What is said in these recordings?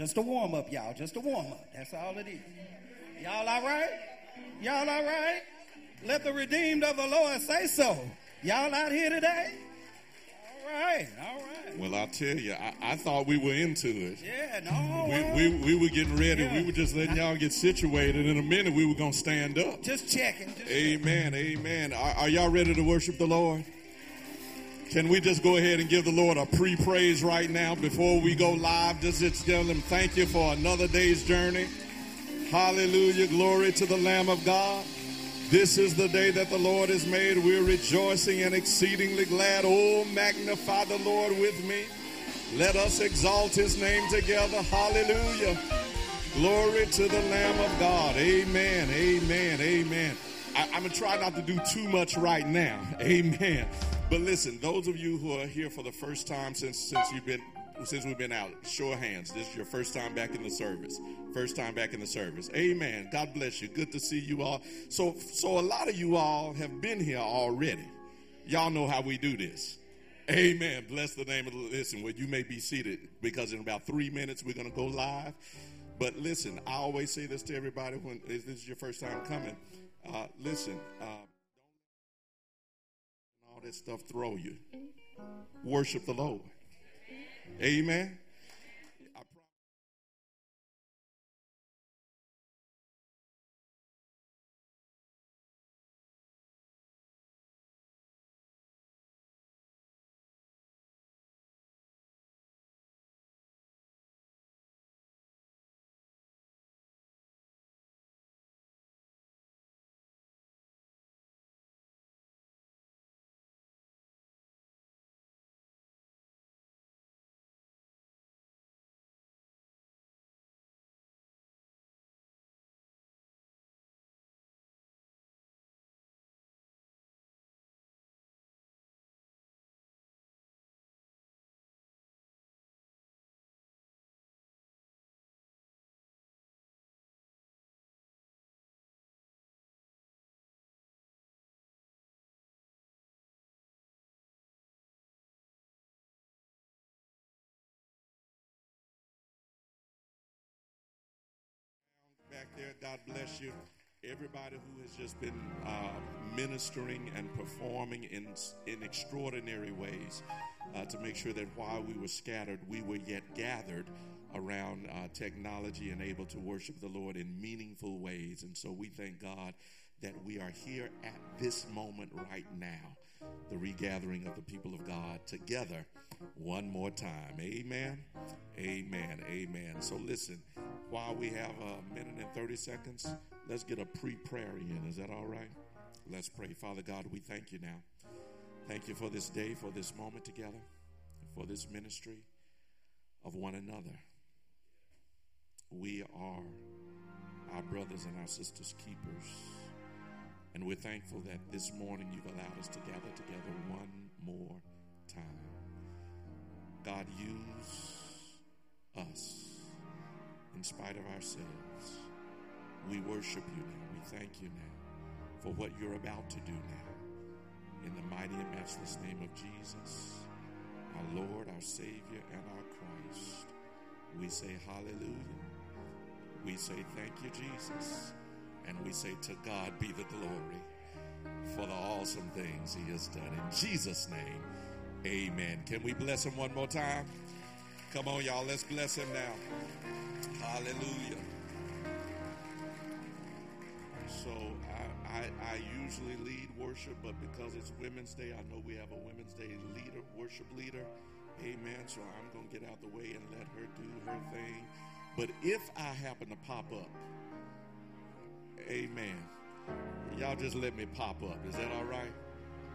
Just a warm up, y'all. Just a warm up. That's all it is. Y'all all right? Y'all all right? Let the redeemed of the Lord say so. Y'all out here today? All right, all right. Well, I'll tell you, I, I thought we were into it. Yeah, no. Uh-uh. We, we, we were getting ready. Yeah. We were just letting y'all get situated. In a minute, we were going to stand up. just checking. Just Amen. Amen. Are, are y'all ready to worship the Lord? Can we just go ahead and give the Lord a pre praise right now before we go live? Just, just tell him thank you for another day's journey. Hallelujah. Glory to the Lamb of God. This is the day that the Lord has made. We're rejoicing and exceedingly glad. Oh, magnify the Lord with me. Let us exalt his name together. Hallelujah. Glory to the Lamb of God. Amen. Amen. Amen. I, I'm going to try not to do too much right now. Amen. But listen, those of you who are here for the first time since since you've been since we've been out, show of hands. This is your first time back in the service. First time back in the service. Amen. God bless you. Good to see you all. So so a lot of you all have been here already. Y'all know how we do this. Amen. Bless the name of the listen. Well, you may be seated because in about three minutes we're going to go live. But listen, I always say this to everybody when this is your first time coming. Uh, listen, uh, that stuff throw you. Worship the Lord. Amen. Back there. God bless you. Everybody who has just been uh, ministering and performing in in extraordinary ways uh, to make sure that while we were scattered, we were yet gathered around uh, technology and able to worship the Lord in meaningful ways. And so we thank God that we are here at this moment right now, the regathering of the people of God together one more time. Amen. Amen. Amen. So listen, while we have a minute and 30 seconds, let's get a pre prayer in. Is that all right? Let's pray. Father God, we thank you now. Thank you for this day, for this moment together, for this ministry of one another. We are our brothers and our sisters' keepers. And we're thankful that this morning you've allowed us to gather together one more time. God, use us in spite of ourselves. We worship you now. We thank you now for what you're about to do now. In the mighty and matchless name of Jesus, our Lord, our Savior, and our Christ, we say hallelujah. We say thank you, Jesus. And we say to God be the glory for the awesome things he has done. In Jesus' name, amen. Can we bless him one more time? Come on, y'all. Let's bless him now. Hallelujah. So I, I, I usually lead worship, but because it's Women's Day, I know we have a Women's Day leader, worship leader. Amen. So I'm going to get out the way and let her do her thing. But if I happen to pop up, amen, y'all just let me pop up. Is that all right?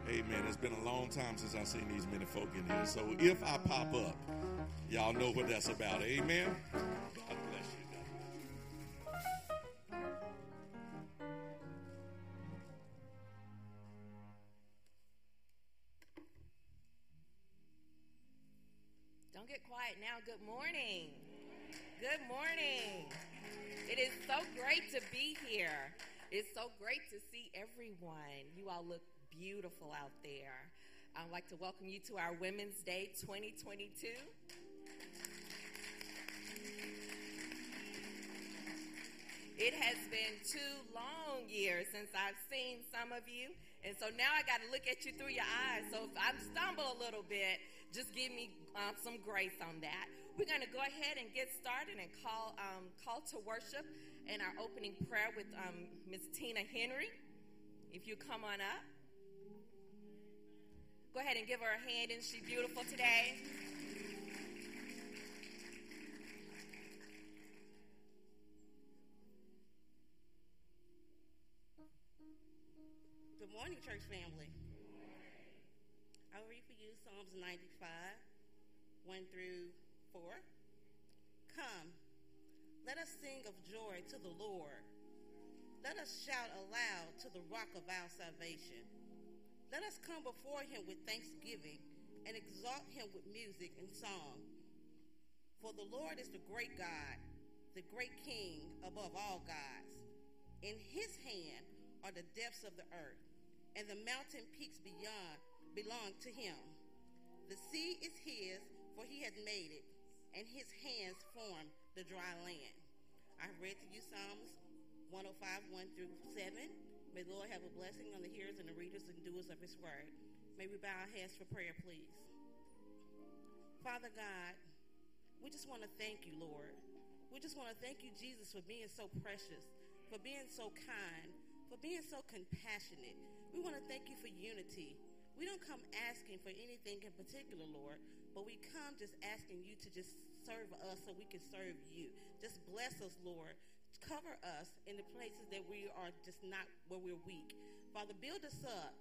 Amen. It's been a long time since I've seen these many folk in here. So if I pop up, y'all know what that's about. Amen. Don't get quiet now. Good morning. Good morning. It is so great to be here. It's so great to see everyone. You all look beautiful out there. I'd like to welcome you to our Women's Day 2022. It has been two long years since I've seen some of you, and so now I got to look at you through your eyes. So if I stumble a little bit, just give me um, some grace on that. We're going to go ahead and get started and call um, call to worship and our opening prayer with um, Miss Tina Henry. If you come on up, go ahead and give her a hand. Isn't she beautiful today? Good morning, church family. I'll read for you Psalms 95, 1 through 4. Come, let us sing of joy to the Lord. Let us shout aloud to the rock of our salvation. Let us come before him with thanksgiving and exalt him with music and song. For the Lord is the great God, the great King above all gods. In his hand are the depths of the earth, and the mountain peaks beyond belong to him. The sea is his, for he has made it, and his hands formed the dry land. I've read to you Psalms 105, 1 through 7. May the Lord have a blessing on the hearers and the readers and doers of his word. May we bow our heads for prayer, please. Father God, we just want to thank you, Lord. We just want to thank you, Jesus, for being so precious, for being so kind, for being so compassionate. We want to thank you for unity. We don't come asking for anything in particular, Lord, but we come just asking you to just serve us so we can serve you. Just bless us, Lord. Cover us in the places that we are just not where we're weak. Father, build us up.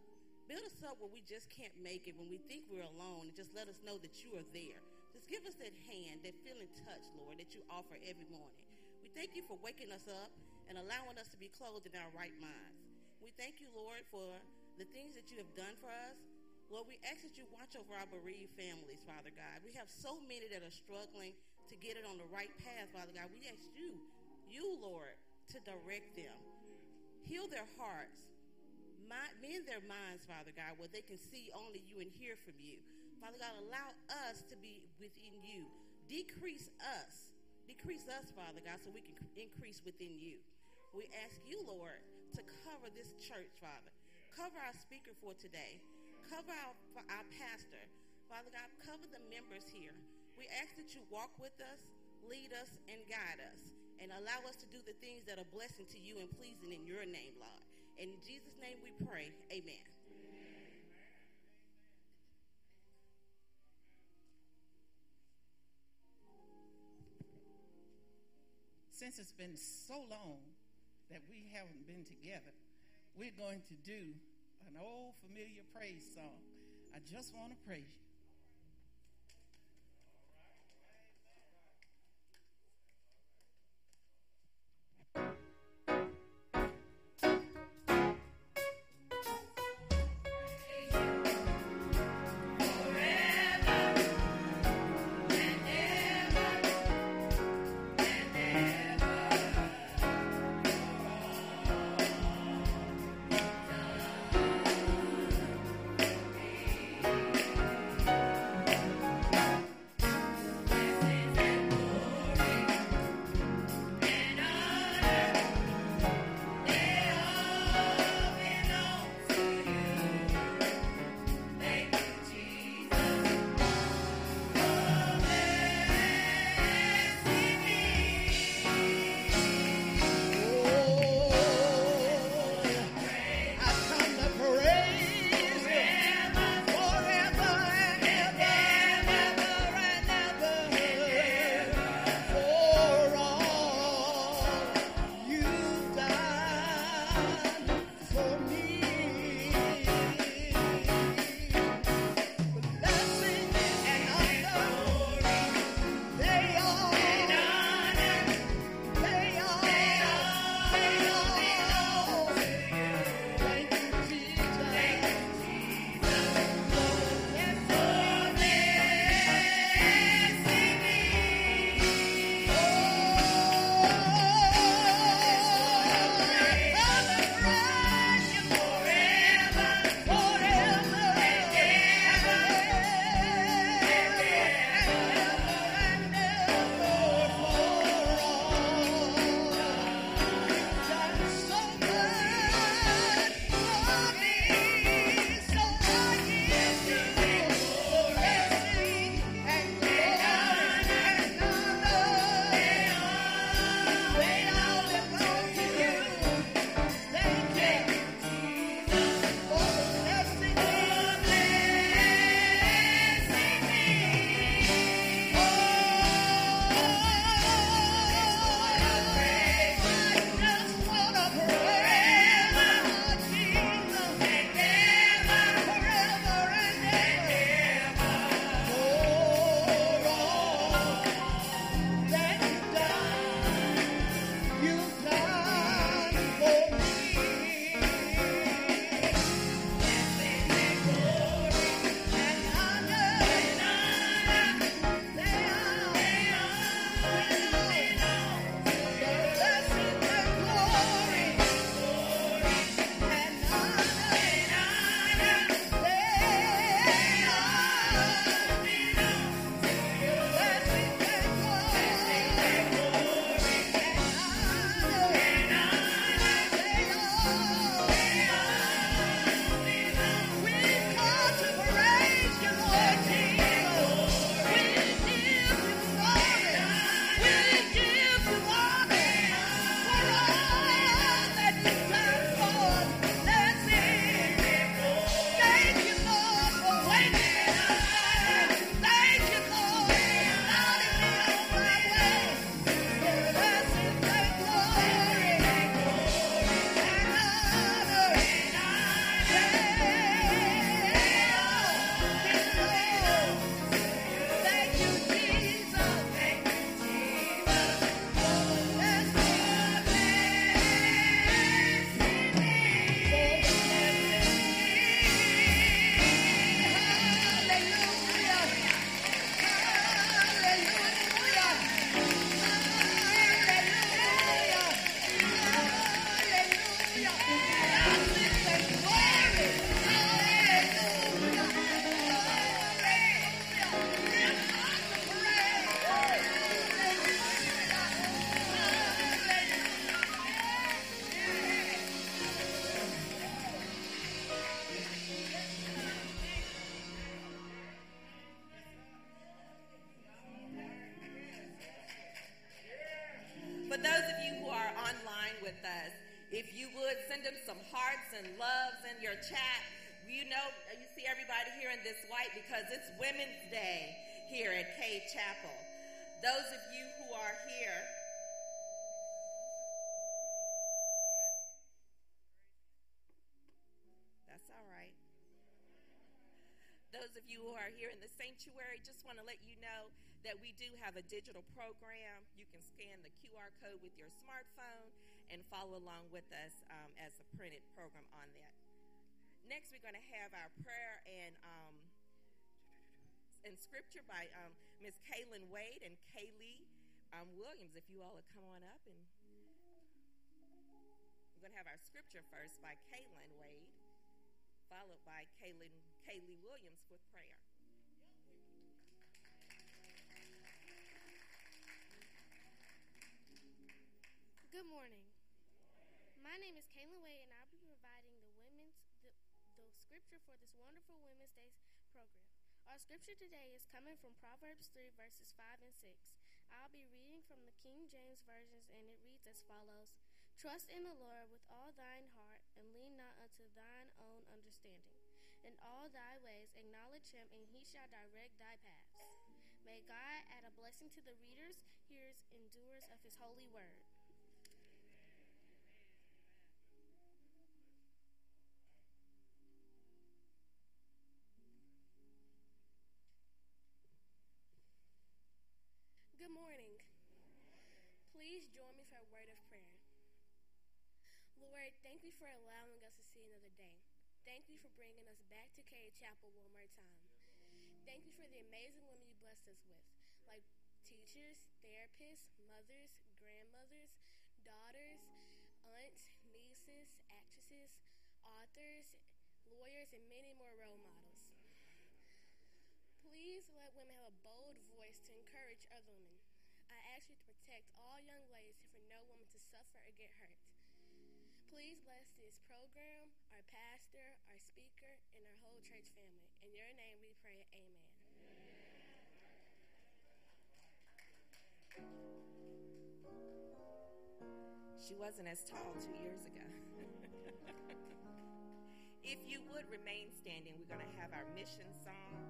Build us up where we just can't make it, when we think we're alone, and just let us know that you are there. Just give us that hand, that feeling touch, Lord, that you offer every morning. We thank you for waking us up and allowing us to be clothed in our right minds. We thank you, Lord, for the things that you have done for us. Lord, we ask that you watch over our bereaved families, Father God. We have so many that are struggling to get it on the right path, Father God. We ask you, you, Lord, to direct them. Heal their hearts. mend their minds, Father God, where they can see only you and hear from you. Father God, allow us to be within you. Decrease us. Decrease us, Father God, so we can increase within you. We ask you, Lord, to cover this church, Father. Cover our speaker for today. Cover our, our pastor. Father God, cover the members here. We ask that you walk with us, lead us, and guide us, and allow us to do the things that are blessing to you and pleasing in your name, Lord. In Jesus' name we pray. Amen. Since it's been so long that we haven't been together, we're going to do an old familiar praise song. I just want to praise you. Here in this white because it's Women's Day here at Cade Chapel. Those of you who are here, that's all right. Those of you who are here in the sanctuary, just want to let you know that we do have a digital program. You can scan the QR code with your smartphone and follow along with us um, as a printed program on that. Next, we're going to have our prayer and um, and scripture by um, Miss Kaylin Wade and Kaylee um, Williams. If you all would come on up and we're going to have our scripture first by Kaylin Wade, followed by Kaylin Kaylee Williams with prayer. Good morning. My name is Kaylin Wade, and I'll Our scripture today is coming from Proverbs 3, verses 5 and 6. I'll be reading from the King James Versions, and it reads as follows Trust in the Lord with all thine heart, and lean not unto thine own understanding. In all thy ways acknowledge him, and he shall direct thy paths. May God add a blessing to the readers, hearers, and doers of his holy word. Please join me for a word of prayer. Lord, thank you for allowing us to see another day. Thank you for bringing us back to Cade Chapel one more time. Thank you for the amazing women you blessed us with, like teachers, therapists, mothers, grandmothers, daughters, aunts, nieces, actresses, authors, lawyers, and many more role models. Please let women have a bold voice to encourage other women. I ask you protect all young ladies and for no woman to suffer or get hurt. Please bless this program, our pastor, our speaker, and our whole church family. In your name we pray, amen. She wasn't as tall two years ago. if you would remain standing, we're going to have our mission song.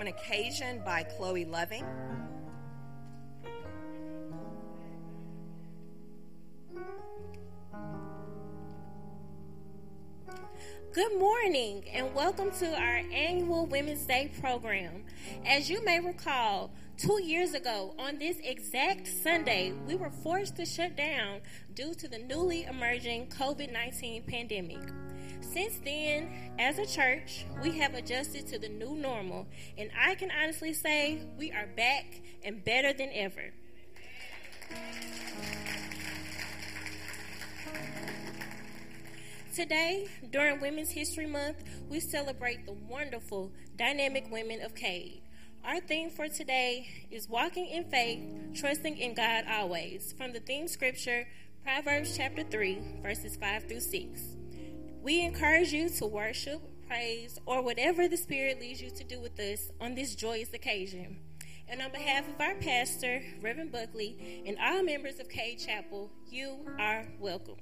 And occasion by Chloe Loving. Good morning and welcome to our annual Women's Day program. As you may recall, two years ago on this exact Sunday, we were forced to shut down due to the newly emerging COVID 19 pandemic. Since then, as a church, we have adjusted to the new normal, and I can honestly say we are back and better than ever. Today, during Women's History Month, we celebrate the wonderful, dynamic women of Cade. Our theme for today is walking in faith, trusting in God always, from the theme scripture, Proverbs chapter 3, verses 5 through 6. We encourage you to worship, praise, or whatever the Spirit leads you to do with us on this joyous occasion. And on behalf of our pastor, Reverend Buckley, and all members of Cade Chapel, you are welcome.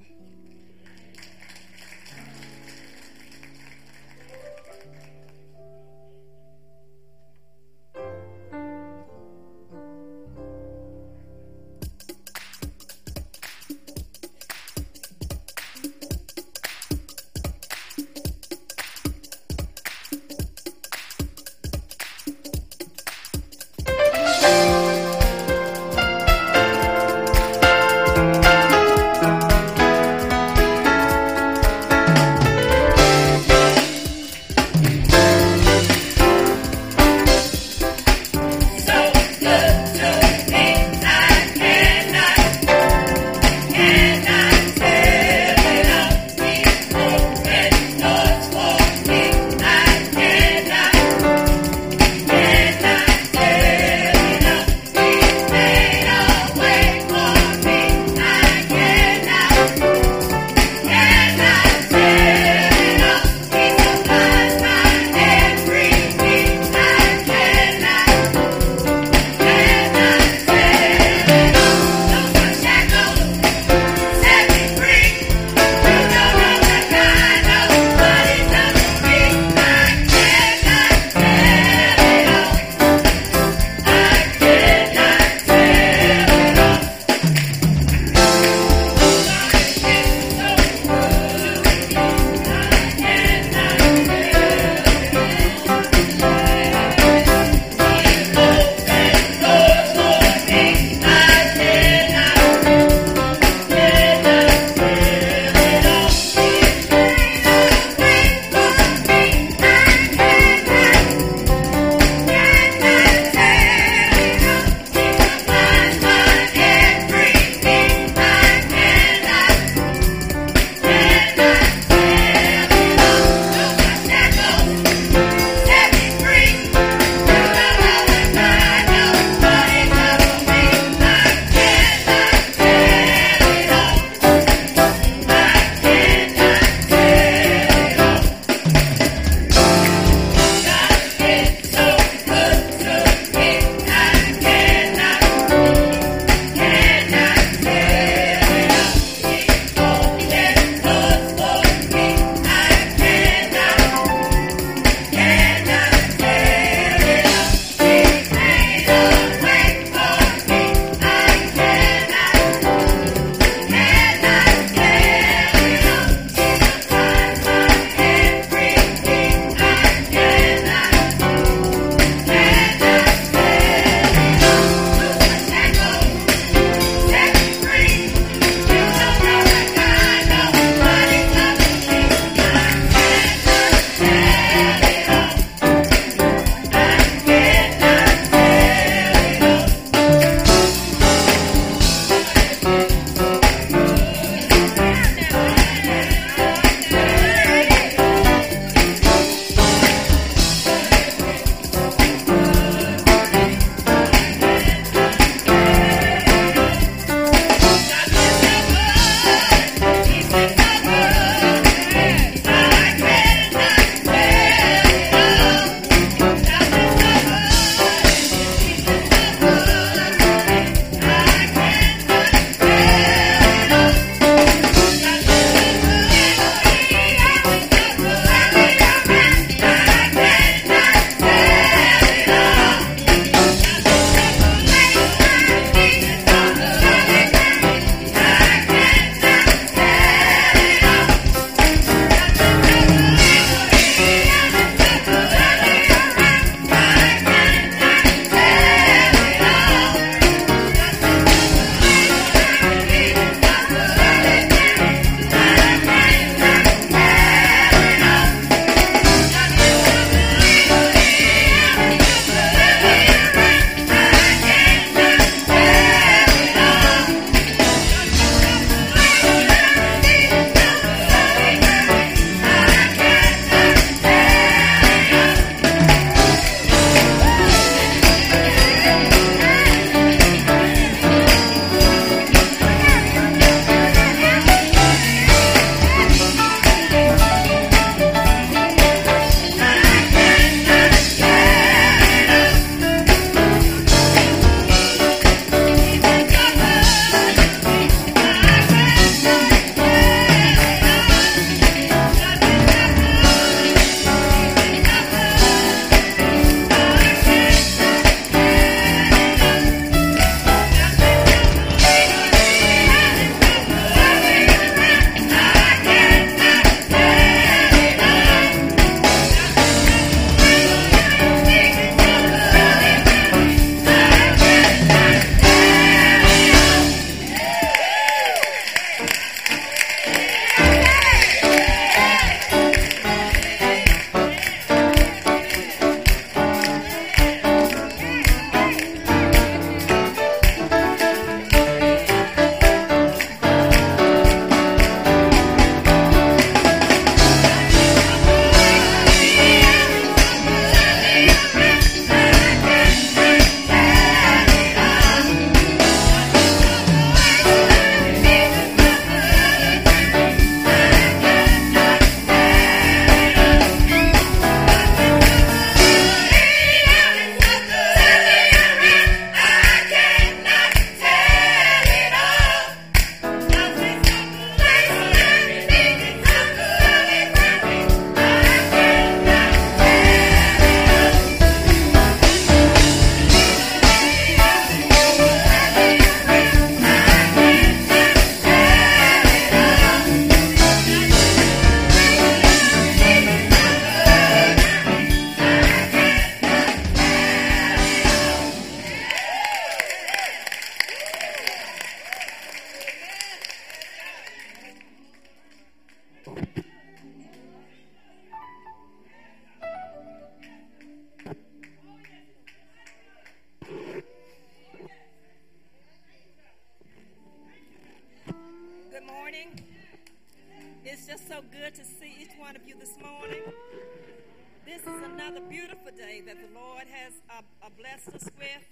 Beautiful day that the Lord has uh, uh, blessed us with.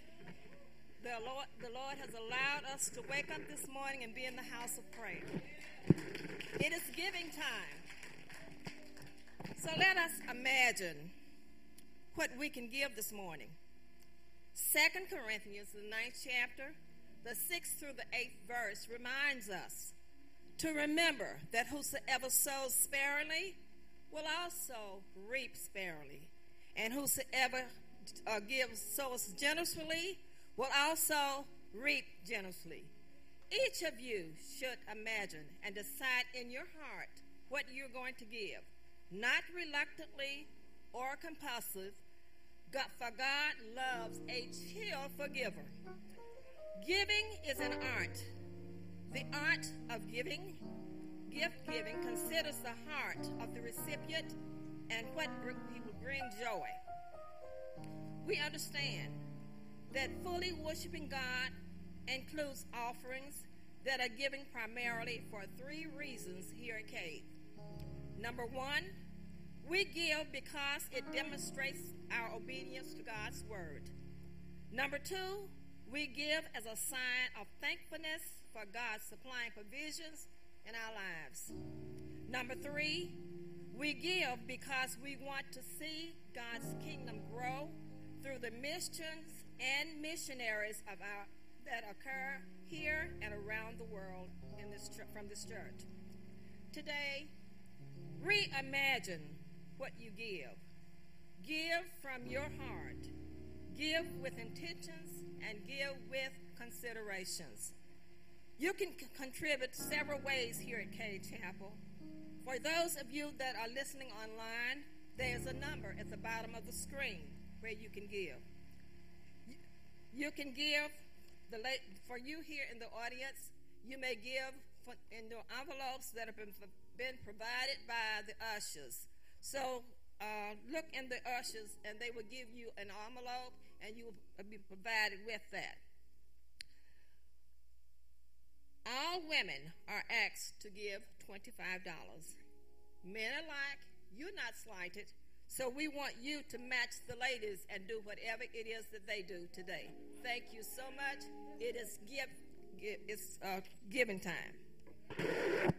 The Lord, the Lord has allowed us to wake up this morning and be in the house of prayer. It is giving time. So let us imagine what we can give this morning. Second Corinthians, the ninth chapter, the sixth through the eighth verse reminds us to remember that whosoever sows sparingly will also reap sparingly, and whosoever uh, gives sows generously will also reap generously. Each of you should imagine and decide in your heart what you're going to give, not reluctantly or compulsive, for God loves a cheerful forgiver. Giving is an art. The art of giving, gift giving, considers the heart of the recipient and what will bring joy. We understand that fully worshiping God includes offerings that are given primarily for three reasons here at Cade. Number one, we give because it demonstrates our obedience to God's word. Number two, we give as a sign of thankfulness for God supplying provisions in our lives. Number three, we give because we want to see God's kingdom grow through the missions and missionaries of our that occur here and around the world in this from this church. Today, reimagine what you give. Give from your heart. Give with intentions and give with considerations. You can contribute several ways here at Cade Chapel. For those of you that are listening online, there's a number at the bottom of the screen where you can give. You can give the for you here in the audience. You may give in the envelopes that have been, been provided by the ushers. So uh, look in the ushers, and they will give you an envelope, and you will be provided with that. All women are asked to give $25. Men alike, you're not slighted, so we want you to match the ladies and do whatever it is that they do today. Thank you so much. It is give, give it's uh, giving time.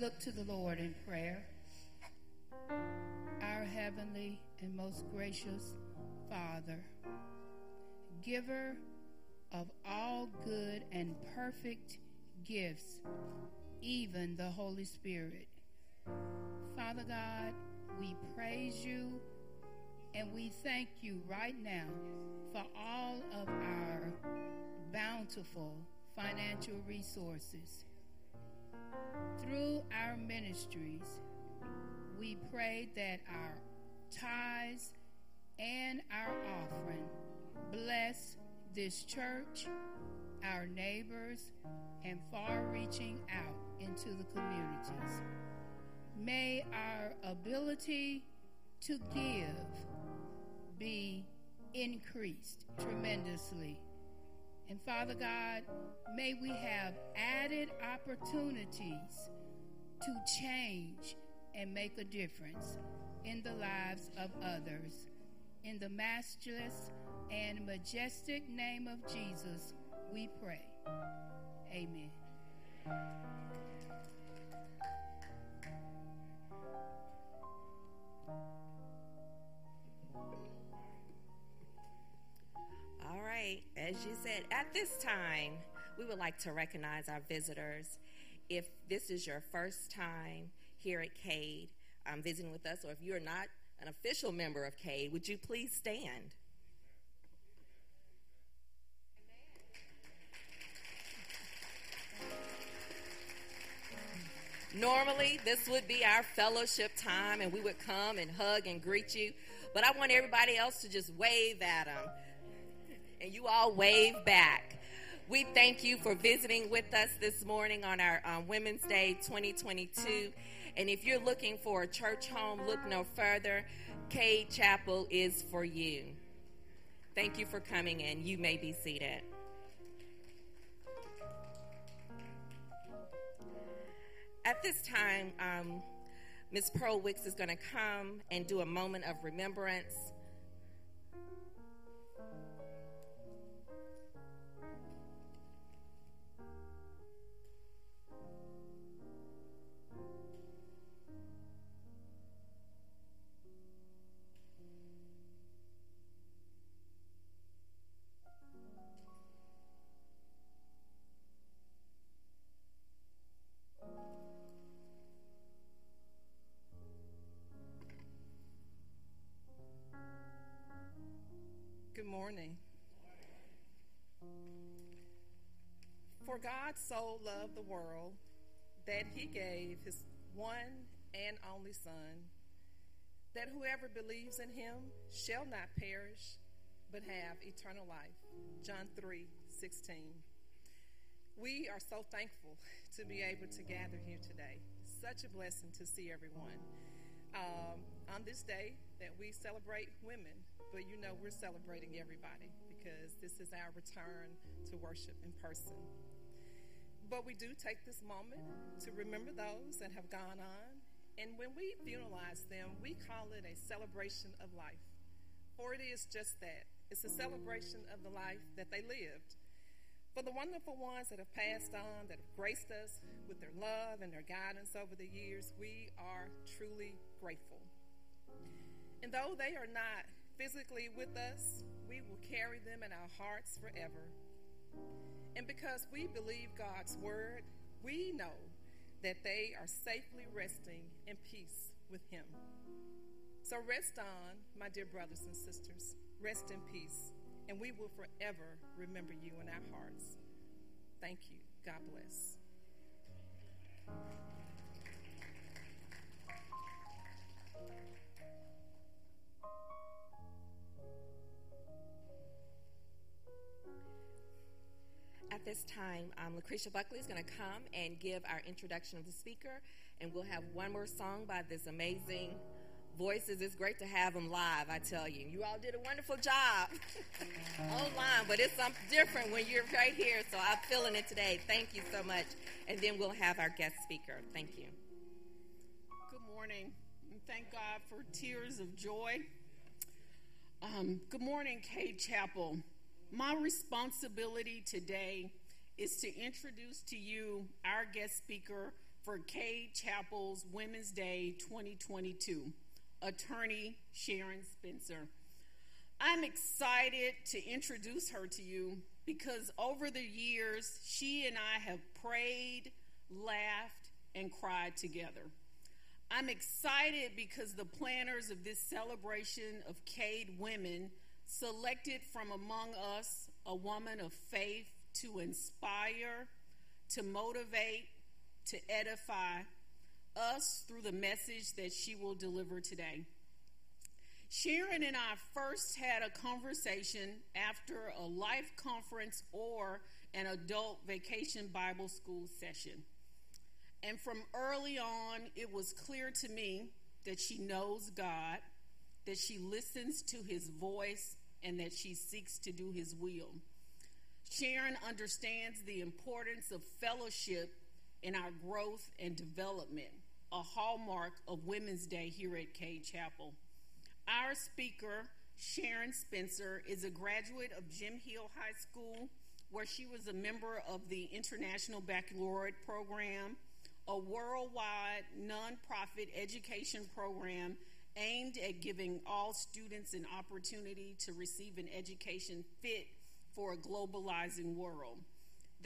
Look to the Lord in prayer. Our heavenly and most gracious Father, giver of all good and perfect gifts, even the Holy Spirit. Father God, we praise you and we thank you right now for all of our bountiful financial resources. Through our ministries, we pray that our tithes and our offering bless this church, our neighbors, and far reaching out into the communities. May our ability to give be increased tremendously. And Father God, may we have added opportunities to change and make a difference in the lives of others. In the matchless and majestic name of Jesus, we pray. Amen. As you said, at this time, we would like to recognize our visitors. If this is your first time here at CADE um, visiting with us, or if you're not an official member of CADE, would you please stand? Normally, this would be our fellowship time, and we would come and hug and greet you. But I want everybody else to just wave at them. And you all wave back. We thank you for visiting with us this morning on our um, Women's Day 2022. And if you're looking for a church home, look no further. Cade Chapel is for you. Thank you for coming in. You may be seated. At this time, um, Ms. Pearl Wicks is going to come and do a moment of remembrance. Good morning. For God so loved the world that he gave his one and only Son, that whoever believes in him shall not perish, but have eternal life. John 3 16. We are so thankful to be able to gather here today. Such a blessing to see everyone. Um, on this day that we celebrate women, but you know we're celebrating everybody because this is our return to worship in person. But we do take this moment to remember those that have gone on, and when we funeralize them, we call it a celebration of life. For it is just that it's a celebration of the life that they lived. For the wonderful ones that have passed on, that have graced us with their love and their guidance over the years, we are truly grateful. And though they are not physically with us, we will carry them in our hearts forever. And because we believe God's word, we know that they are safely resting in peace with Him. So rest on, my dear brothers and sisters. Rest in peace, and we will forever remember you in our hearts. Thank you. God bless. At this time, um, Lucretia Buckley is going to come and give our introduction of the speaker, and we'll have one more song by this amazing voices. It's great to have them live, I tell you. You all did a wonderful job online, but it's something different when you're right here, so I'm feeling it today. Thank you so much. And then we'll have our guest speaker. Thank you. Good morning, and thank God for tears of joy. Um, good morning, Cade Chapel. My responsibility today is to introduce to you our guest speaker for Cade Chapel's Women's Day 2022, attorney Sharon Spencer. I'm excited to introduce her to you because over the years, she and I have prayed, laughed, and cried together. I'm excited because the planners of this celebration of Cade women selected from among us a woman of faith to inspire, to motivate, to edify us through the message that she will deliver today. Sharon and I first had a conversation after a life conference or an adult vacation Bible school session. And from early on, it was clear to me that she knows God, that she listens to his voice, and that she seeks to do his will. Sharon understands the importance of fellowship in our growth and development, a hallmark of Women's Day here at Cade Chapel. Our speaker, Sharon Spencer, is a graduate of Jim Hill High School, where she was a member of the International Baccalaureate Program, a worldwide nonprofit education program aimed at giving all students an opportunity to receive an education fit for a globalizing world.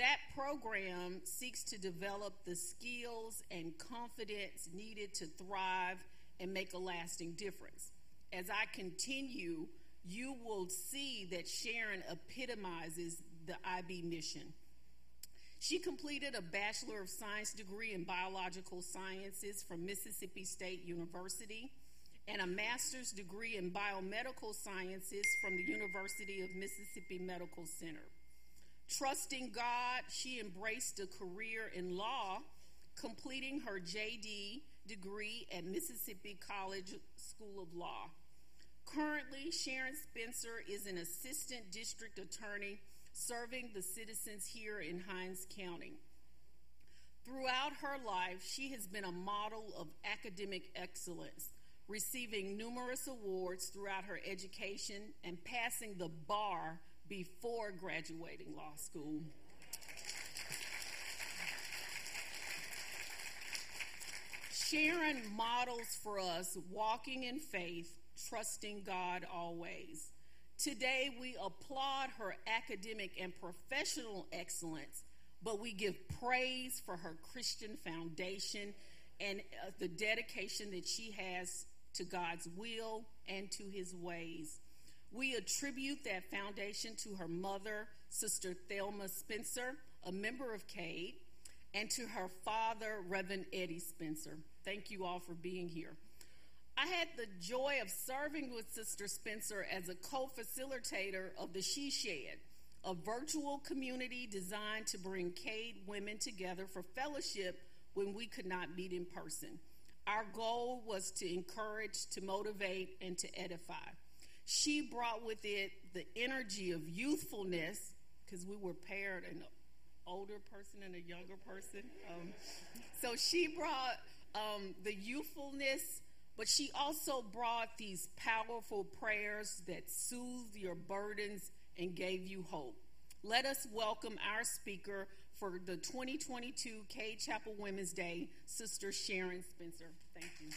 That program seeks to develop the skills and confidence needed to thrive and make a lasting difference. As I continue, you will see that Sharon epitomizes the IB mission. She completed a Bachelor of Science degree in Biological Sciences from Mississippi State University and a master's degree in biomedical sciences from the University of Mississippi Medical Center. Trusting God, she embraced a career in law, completing her JD degree at Mississippi College School of Law. Currently, Sharon Spencer is an assistant district attorney serving the citizens here in Hinds County. Throughout her life, she has been a model of academic excellence, receiving numerous awards throughout her education and passing the bar before graduating law school. Sharon models for us walking in faith, trusting God always. Today, we applaud her academic and professional excellence, but we give praise for her Christian foundation and uh, the dedication that she has to God's will and to his ways. We attribute that foundation to her mother, Sister Thelma Spencer, a member of Cade, and to her father, Reverend Eddie Spencer. Thank you all for being here. I had the joy of serving with Sister Spencer as a co facilitator of the She Shed, a virtual community designed to bring Cade women together for fellowship when we could not meet in person. Our goal was to encourage, to motivate, and to edify. She brought with it the energy of youthfulness, because we were paired an older person and a younger person. Um, so she brought um, the youthfulness, but she also brought these powerful prayers that soothed your burdens and gave you hope. Let us welcome our speaker for the 2022 Cade Chapel Women's Day, Sister Sharon Spencer. Thank you.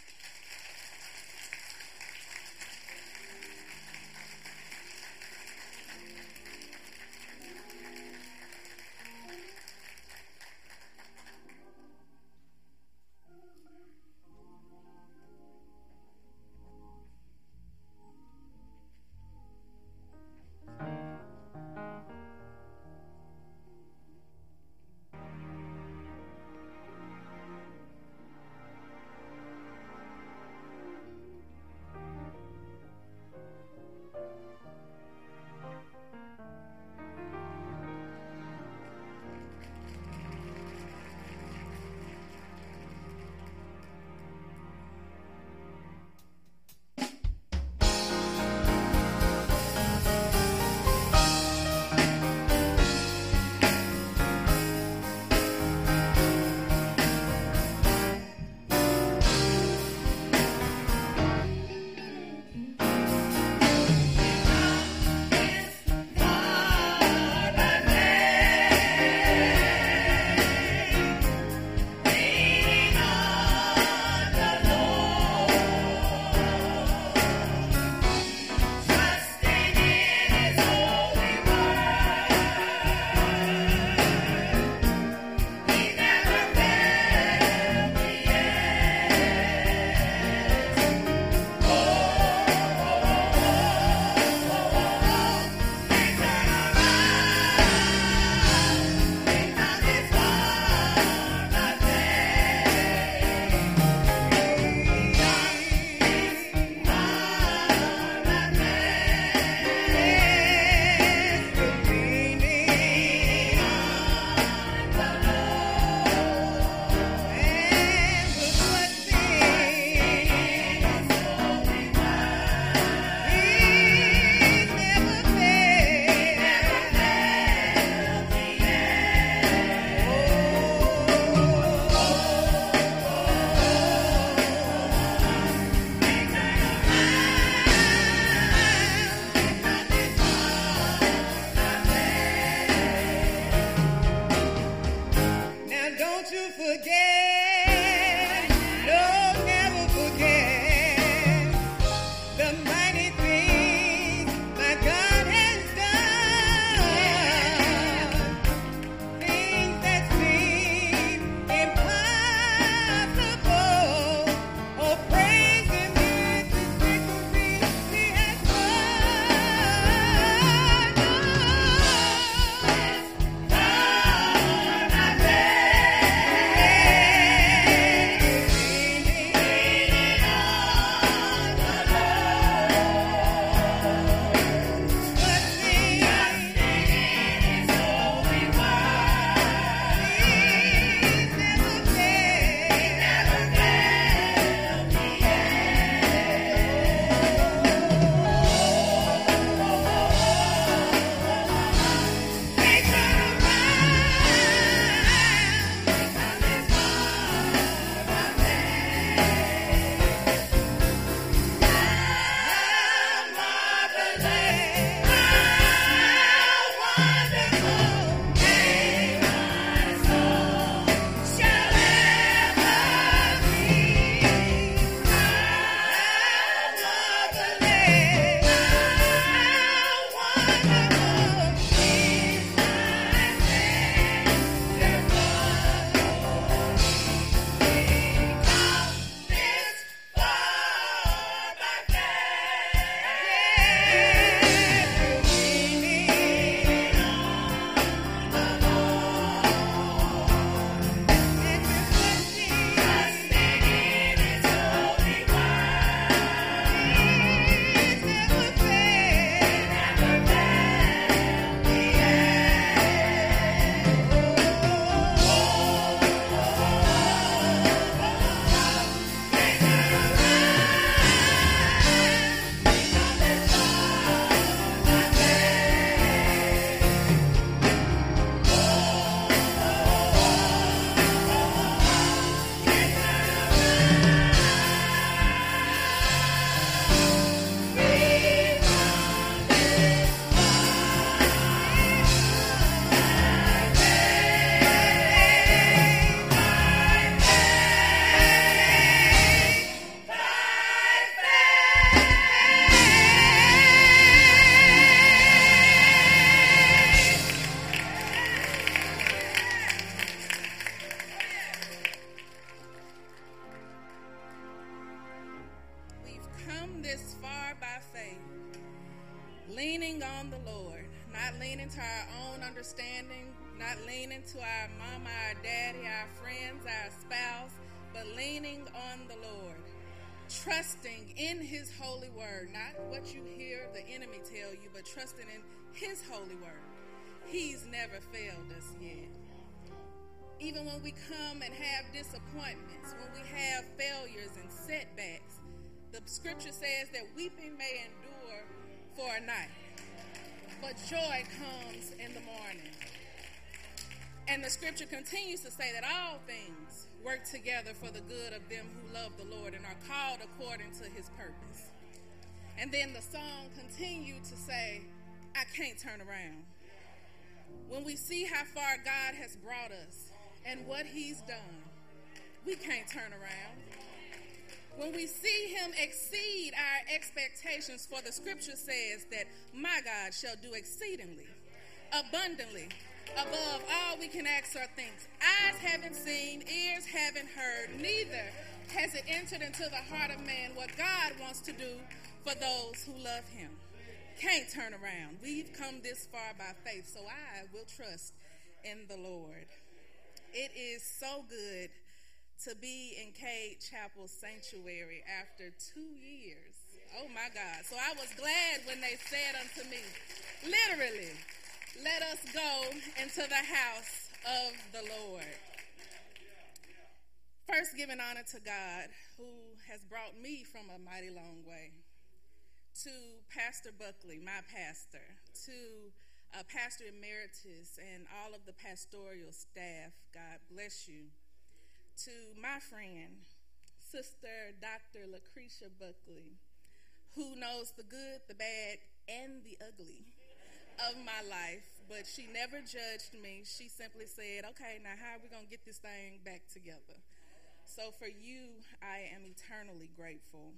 To our mama, our daddy, our friends, our spouse, but leaning on the Lord. Trusting in His holy word, not what you hear the enemy tell you, but trusting in His holy word. He's never failed us yet. Even when we come and have disappointments, when we have failures and setbacks, the scripture says that weeping may endure for a night, but joy comes in the morning. And the scripture continues to say that all things work together for the good of them who love the Lord and are called according to his purpose. And then the song continued to say, I can't turn around. When we see how far God has brought us and what he's done, we can't turn around. When we see him exceed our expectations, for the scripture says that my God shall do exceedingly, abundantly, above all we can ask or think. Eyes haven't seen, ears haven't heard, neither has it entered into the heart of man what God wants to do for those who love him. Can't turn around. We've come this far by faith, so I will trust in the Lord. It is so good to be in Cade Chapel Sanctuary after two years. Oh my God. So I was glad when they said unto me, literally, let us go into the house of the Lord. First, giving honor to God, who has brought me from a mighty long way, to Pastor Buckley, my pastor, to uh, Pastor Emeritus, and all of the pastoral staff. God bless you. To my friend, Sister Dr. Lucretia Buckley, who knows the good, the bad, and the ugly of my life, but she never judged me. She simply said, okay, now how are we going to get this thing back together? So for you, I am eternally grateful.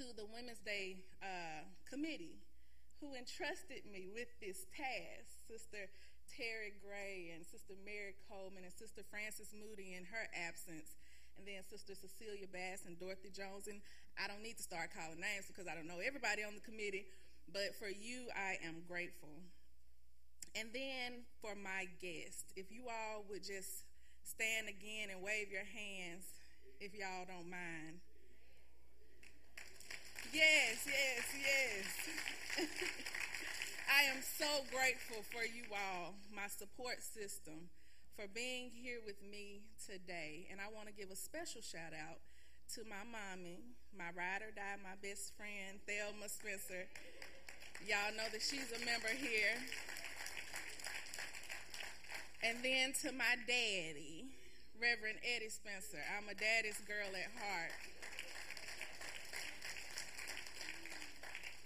To the Women's Day uh, Committee, who entrusted me with this task, Sister Terry Gray and Sister Mary Coleman and Sister Frances Moody in her absence, and then Sister Cecilia Bass and Dorothy Jones. And I don't need to start calling names because I don't know everybody on the committee, but for you, I am grateful. And then for my guest, if you all would just stand again and wave your hands, if y'all don't mind. Yes, yes, yes. I am so grateful for you all, my support system, for being here with me today. And I want to give a special shout out to my mommy, my ride or die, my best friend, Thelma Spencer. Y'all know that she's a member here. And then to my daddy, Reverend Eddie Spencer. I'm a daddy's girl at heart.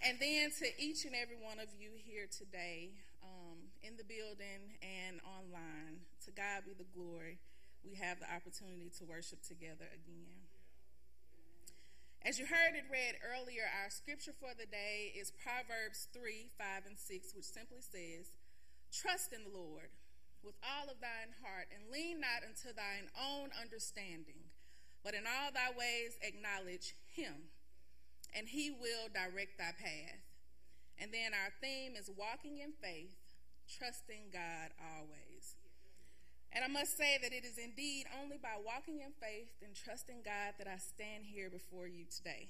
And then to each and every one of you here today, um, in the building and online, to God be the glory. We have the opportunity to worship together again. As you heard it read earlier, our scripture for the day is Proverbs 3 5 and 6, which simply says, Trust in the Lord with all of thine heart, and lean not unto thine own understanding, but in all thy ways acknowledge him and He will direct thy path. And then our theme is walking in faith, trusting God always. And I must say that it is indeed only by walking in faith and trusting God that I stand here before you today.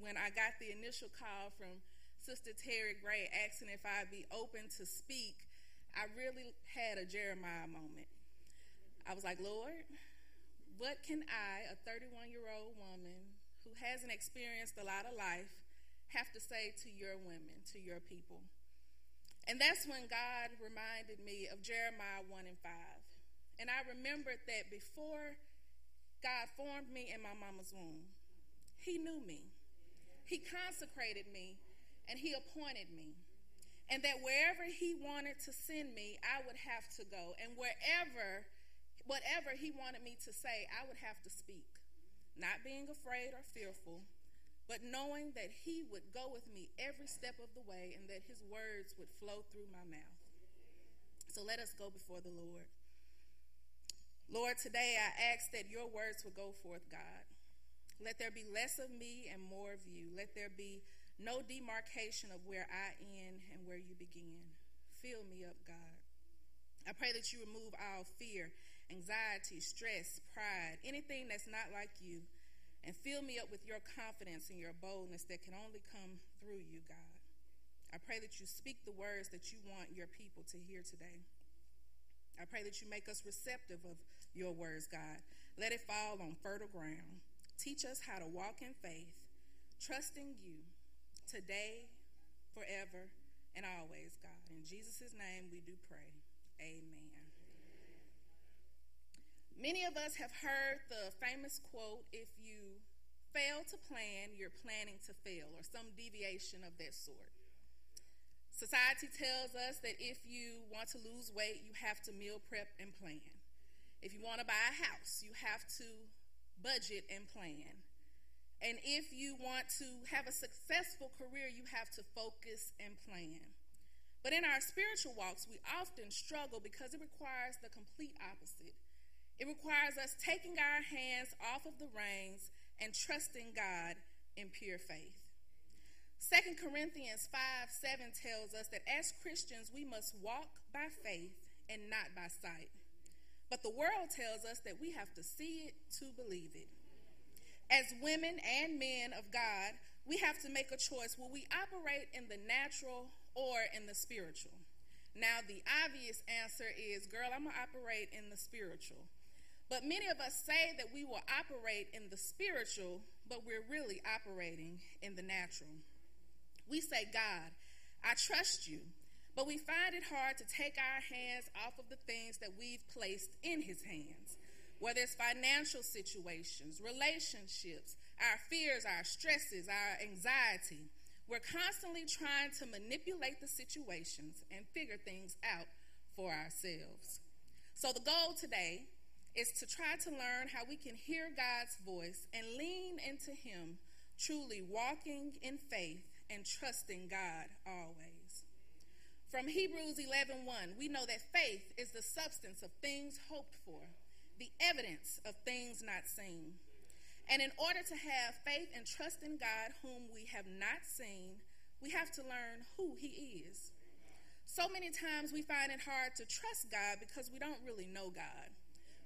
When I got the initial call from Sister Terry Gray asking if I'd be open to speak, I really had a Jeremiah moment. I was like, Lord, what can I, a 31 year old woman, who hasn't experienced a lot of life have to say to your women, to your people. And that's when God reminded me of Jeremiah 1 and 5. And I remembered that before God formed me in my mama's womb, He knew me, He consecrated me, and He appointed me. And that wherever He wanted to send me, I would have to go. And wherever, whatever He wanted me to say, I would have to speak not being afraid or fearful, but knowing that He would go with me every step of the way and that His words would flow through my mouth. So let us go before the Lord. Lord, today I ask that your words will go forth, God. Let there be less of me and more of you. Let there be no demarcation of where I end and where you begin. Fill me up, God. I pray that you remove all fear, anxiety, stress, pride, anything that's not like you, and fill me up with your confidence and your boldness that can only come through you, God. I pray that you speak the words that you want your people to hear today. I pray that you make us receptive of your words, God. Let it fall on fertile ground. Teach us how to walk in faith, trusting you today, forever, and always, God. In Jesus' name we do pray. Amen. Many of us have heard the famous quote if you fail to plan, you're planning to fail, or some deviation of that sort. Society tells us that if you want to lose weight, you have to meal prep and plan. If you want to buy a house, you have to budget and plan. And if you want to have a successful career, you have to focus and plan. But in our spiritual walks, we often struggle because it requires the complete opposite. It requires us taking our hands off of the reins and trusting God in pure faith. 2 Corinthians 5 7 tells us that as Christians, we must walk by faith and not by sight. But the world tells us that we have to see it to believe it. As women and men of God, we have to make a choice will we operate in the natural or in the spiritual? Now, the obvious answer is, girl, I'm going to operate in the spiritual. But many of us say that we will operate in the spiritual, but we're really operating in the natural. We say, God, I trust you, but we find it hard to take our hands off of the things that we've placed in His hands, whether it's financial situations, relationships, our fears, our stresses, our anxiety. We're constantly trying to manipulate the situations and figure things out for ourselves. So, the goal today is to try to learn how we can hear God's voice and lean into Him, truly walking in faith and trusting God always. From Hebrews 11:1, we know that faith is the substance of things hoped for, the evidence of things not seen. And in order to have faith and trust in God, whom we have not seen, we have to learn who He is. So many times we find it hard to trust God because we don't really know God.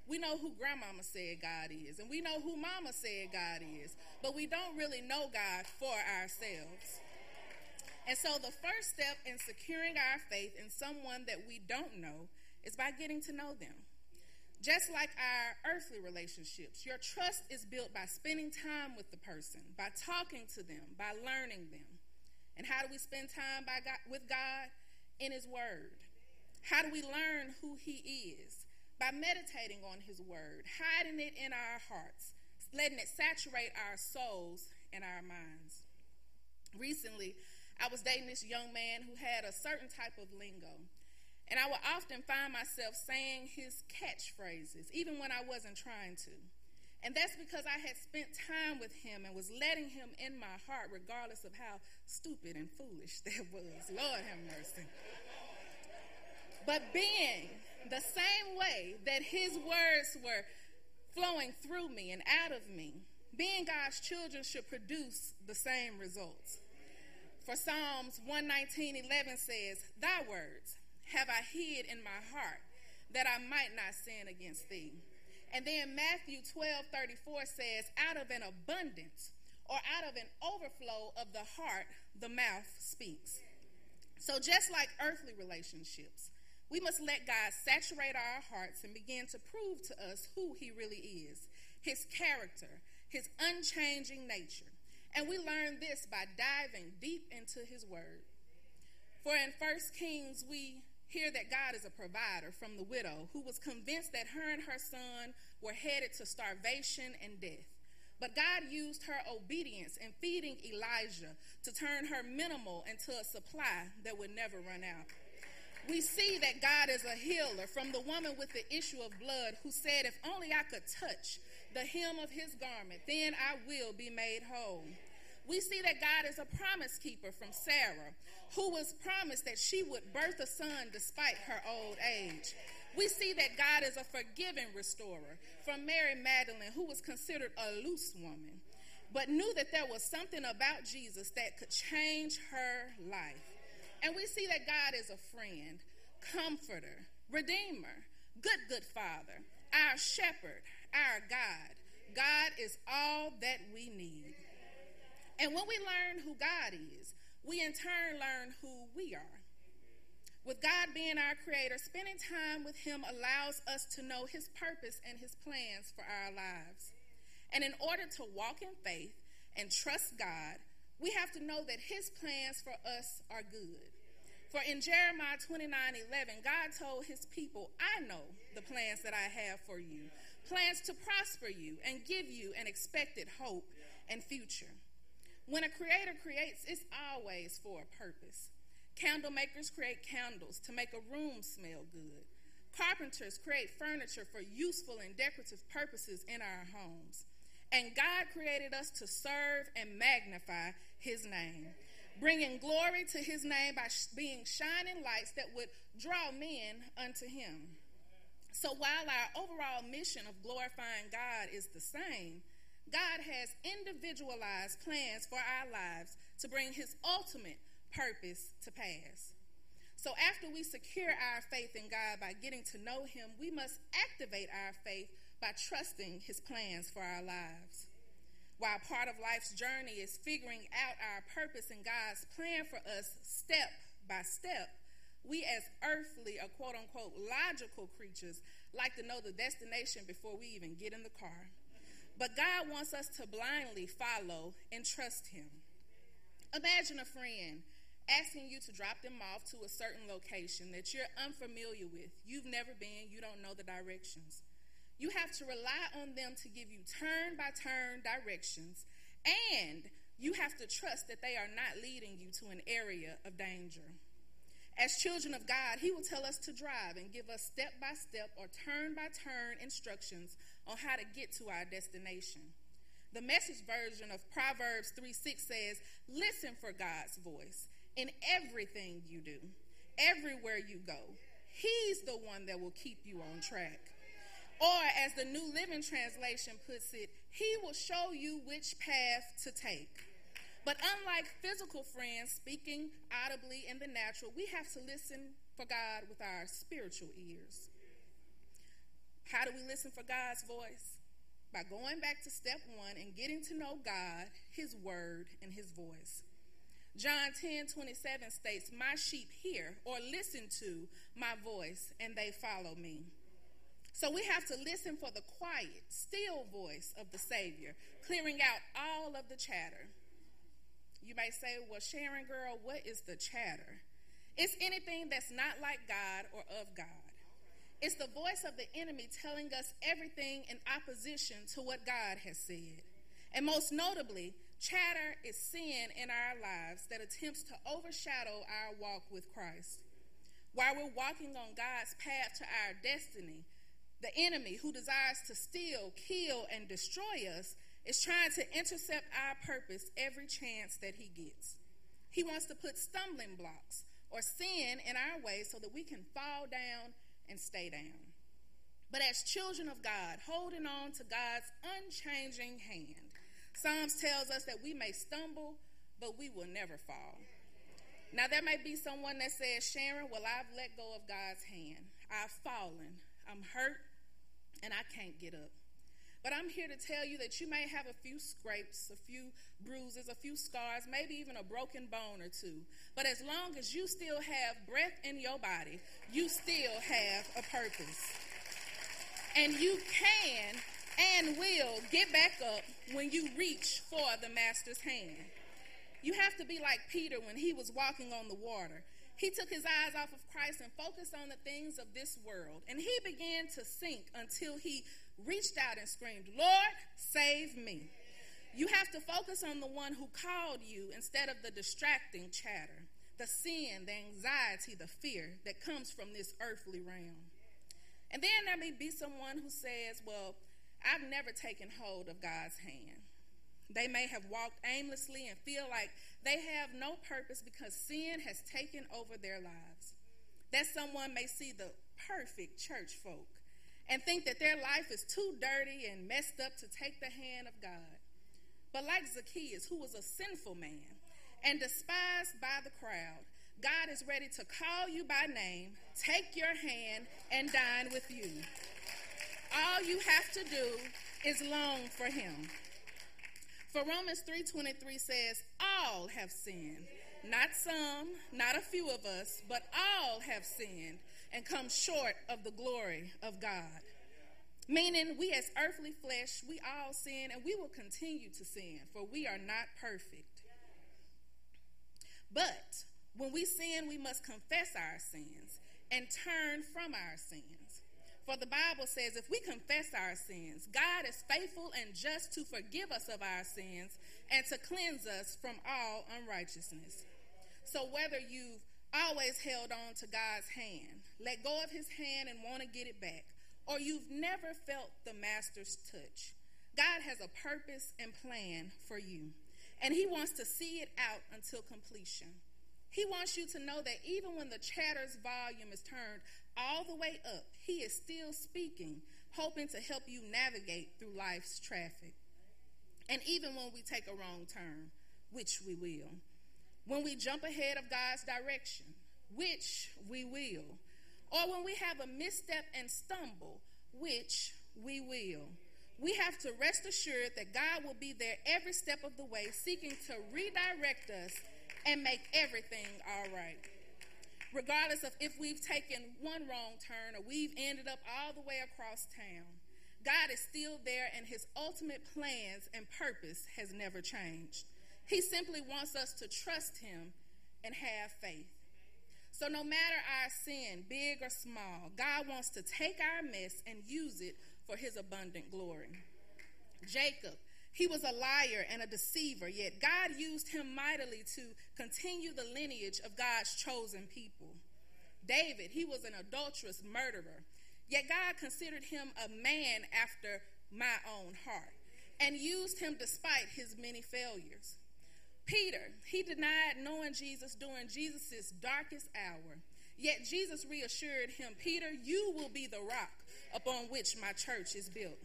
We know who grandmama said God is, and we know who mama said God is, but we don't really know God for ourselves. And so the first step in securing our faith in someone that we don't know is by getting to know them. Just like our earthly relationships, your trust is built by spending time with the person, by talking to them, by learning them. And how do we spend time by God, with God? In His Word. How do we learn who He is? by meditating on His Word, hiding it in our hearts, letting it saturate our souls and our minds. Recently, I was dating this young man who had a certain type of lingo. And I would often find myself saying his catchphrases, even when I wasn't trying to. And that's because I had spent time with him and was letting him in my heart, regardless of how stupid and foolish that was. Lord have mercy. But being the same way that his words were flowing through me and out of me, being God's children should produce the same results. For Psalms 119 11 says, Thy words have I hid in my heart that I might not sin against thee. And then Matthew 12 34 says, Out of an abundance or out of an overflow of the heart, the mouth speaks. So, just like earthly relationships, we must let God saturate our hearts and begin to prove to us who He really is, His character, His unchanging nature. And we learn this by diving deep into His Word. For in 1 Kings, we hear that God is a provider from the widow who was convinced that her and her son were headed to starvation and death. But God used her obedience in feeding Elijah to turn her minimal into a supply that would never run out we see that God is a healer from the woman with the issue of blood who said, If only I could touch the hem of his garment, then I will be made whole. We see that God is a promise keeper from Sarah, who was promised that she would birth a son despite her old age. We see that God is a forgiving restorer from Mary Magdalene, who was considered a loose woman, but knew that there was something about Jesus that could change her life. And we see that God is a friend, comforter, redeemer, good, good father, our shepherd, our God. God is all that we need. And when we learn who God is, we in turn learn who we are. With God being our creator, spending time with Him allows us to know His purpose and His plans for our lives. And in order to walk in faith and trust God, we have to know that His plans for us are good. For in Jeremiah 29 11, God told His people, I know the plans that I have for you plans to prosper you and give you an expected hope and future. When a creator creates, it's always for a purpose. Candle makers create candles to make a room smell good. Carpenters create furniture for useful and decorative purposes in our homes. And God created us to serve and magnify His name, bringing glory to His name by being shining lights that would draw men unto Him. So while our overall mission of glorifying God is the same, God has individualized plans for our lives to bring His ultimate purpose to pass. So, after we secure our faith in God by getting to know Him, we must activate our faith by trusting His plans for our lives. While part of life's journey is figuring out our purpose and God's plan for us step by step, we as earthly or quote unquote logical creatures like to know the destination before we even get in the car. But God wants us to blindly follow and trust Him. Imagine a friend asking you to drop them off to a certain location that you're unfamiliar with. You've never been, you don't know the directions. You have to rely on them to give you turn by turn directions, and you have to trust that they are not leading you to an area of danger. As children of God, He will tell us to drive and give us step by step or turn by turn instructions on how to get to our destination. The message version of Proverbs 3 6 says, Listen for God's voice in everything you do, everywhere you go. He's the one that will keep you on track. Or, as the New Living Translation puts it, He will show you which path to take. But unlike physical friends speaking audibly in the natural, we have to listen for God with our spiritual ears. How do we listen for God's voice? By going back to step one and getting to know God, His Word, and His voice. John 10 27 states, My sheep hear or listen to my voice, and they follow me. So we have to listen for the quiet, still voice of the Savior, clearing out all of the chatter. You may say, Well, Sharon, girl, what is the chatter? It's anything that's not like God or of God. It's the voice of the enemy telling us everything in opposition to what God has said. And most notably, Chatter is sin in our lives that attempts to overshadow our walk with Christ. While we're walking on God's path to our destiny, the enemy who desires to steal, kill, and destroy us is trying to intercept our purpose every chance that he gets. He wants to put stumbling blocks or sin in our way so that we can fall down and stay down. But as children of God, holding on to God's unchanging hand, Psalms tells us that we may stumble, but we will never fall. Now, there may be someone that says, Sharon, well, I've let go of God's hand. I've fallen. I'm hurt, and I can't get up. But I'm here to tell you that you may have a few scrapes, a few bruises, a few scars, maybe even a broken bone or two. But as long as you still have breath in your body, you still have a purpose. And you can and will get back up when you reach for the master's hand. You have to be like Peter when he was walking on the water. He took his eyes off of Christ and focused on the things of this world, and he began to sink until he reached out and screamed, Lord, save me. You have to focus on the one who called you instead of the distracting chatter, the sin, the anxiety, the fear that comes from this earthly realm. And then there may be someone who says, Well, I've never taken hold of God's hand. They may have walked aimlessly and feel like they have no purpose because sin has taken over their lives. That someone may see the perfect church folk and think that their life is too dirty and messed up to take the hand of God. But like Zacchaeus, who was a sinful man and despised by the crowd, God is ready to call you by name, take your hand, and dine with you. All you have to do is long for him. For Romans 3:23 says, "All have sinned, not some, not a few of us, but all have sinned and come short of the glory of God." Meaning, we as earthly flesh, we all sin and we will continue to sin, for we are not perfect. But when we sin, we must confess our sins and turn from our sins. For the Bible says, if we confess our sins, God is faithful and just to forgive us of our sins and to cleanse us from all unrighteousness. So, whether you've always held on to God's hand, let go of his hand and want to get it back, or you've never felt the Master's touch, God has a purpose and plan for you, and he wants to see it out until completion. He wants you to know that even when the chatter's volume is turned all the way up, He is still speaking, hoping to help you navigate through life's traffic. And even when we take a wrong turn, which we will, when we jump ahead of God's direction, which we will, or when we have a misstep and stumble, which we will. We have to rest assured that God will be there every step of the way, seeking to redirect us and make everything all right. Regardless of if we've taken one wrong turn or we've ended up all the way across town, God is still there and his ultimate plans and purpose has never changed. He simply wants us to trust him and have faith. So, no matter our sin, big or small, God wants to take our mess and use it for his abundant glory. Jacob he was a liar and a deceiver, yet God used him mightily to continue the lineage of God's chosen people. David, he was an adulterous murderer, yet God considered him a man after my own heart and used him despite his many failures. Peter, he denied knowing Jesus during Jesus' darkest hour, yet Jesus reassured him, Peter, you will be the rock upon which my church is built.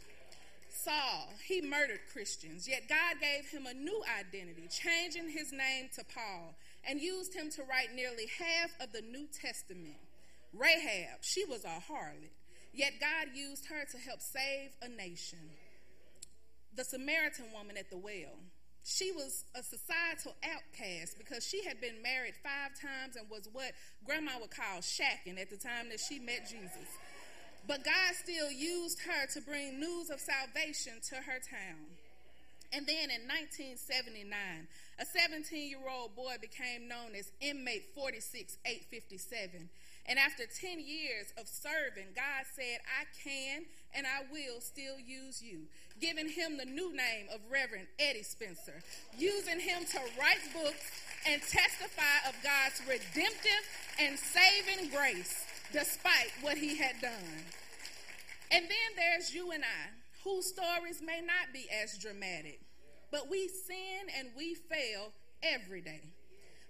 Saul, he murdered Christians, yet God gave him a new identity, changing his name to Paul, and used him to write nearly half of the New Testament. Rahab, she was a harlot, yet God used her to help save a nation. The Samaritan woman at the well, she was a societal outcast because she had been married five times and was what grandma would call shacking at the time that she met Jesus. But God still used her to bring news of salvation to her town. And then in 1979, a 17 year old boy became known as Inmate 46857. And after 10 years of serving, God said, I can and I will still use you, giving him the new name of Reverend Eddie Spencer, using him to write books and testify of God's redemptive and saving grace despite what he had done. And then there's you and I, whose stories may not be as dramatic, but we sin and we fail every day.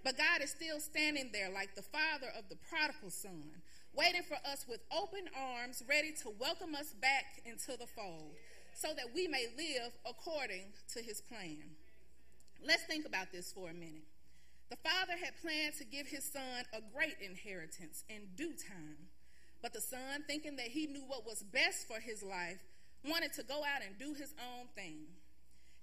But God is still standing there like the father of the prodigal son, waiting for us with open arms, ready to welcome us back into the fold so that we may live according to his plan. Let's think about this for a minute. The father had planned to give his son a great inheritance in due time. But the son, thinking that he knew what was best for his life, wanted to go out and do his own thing.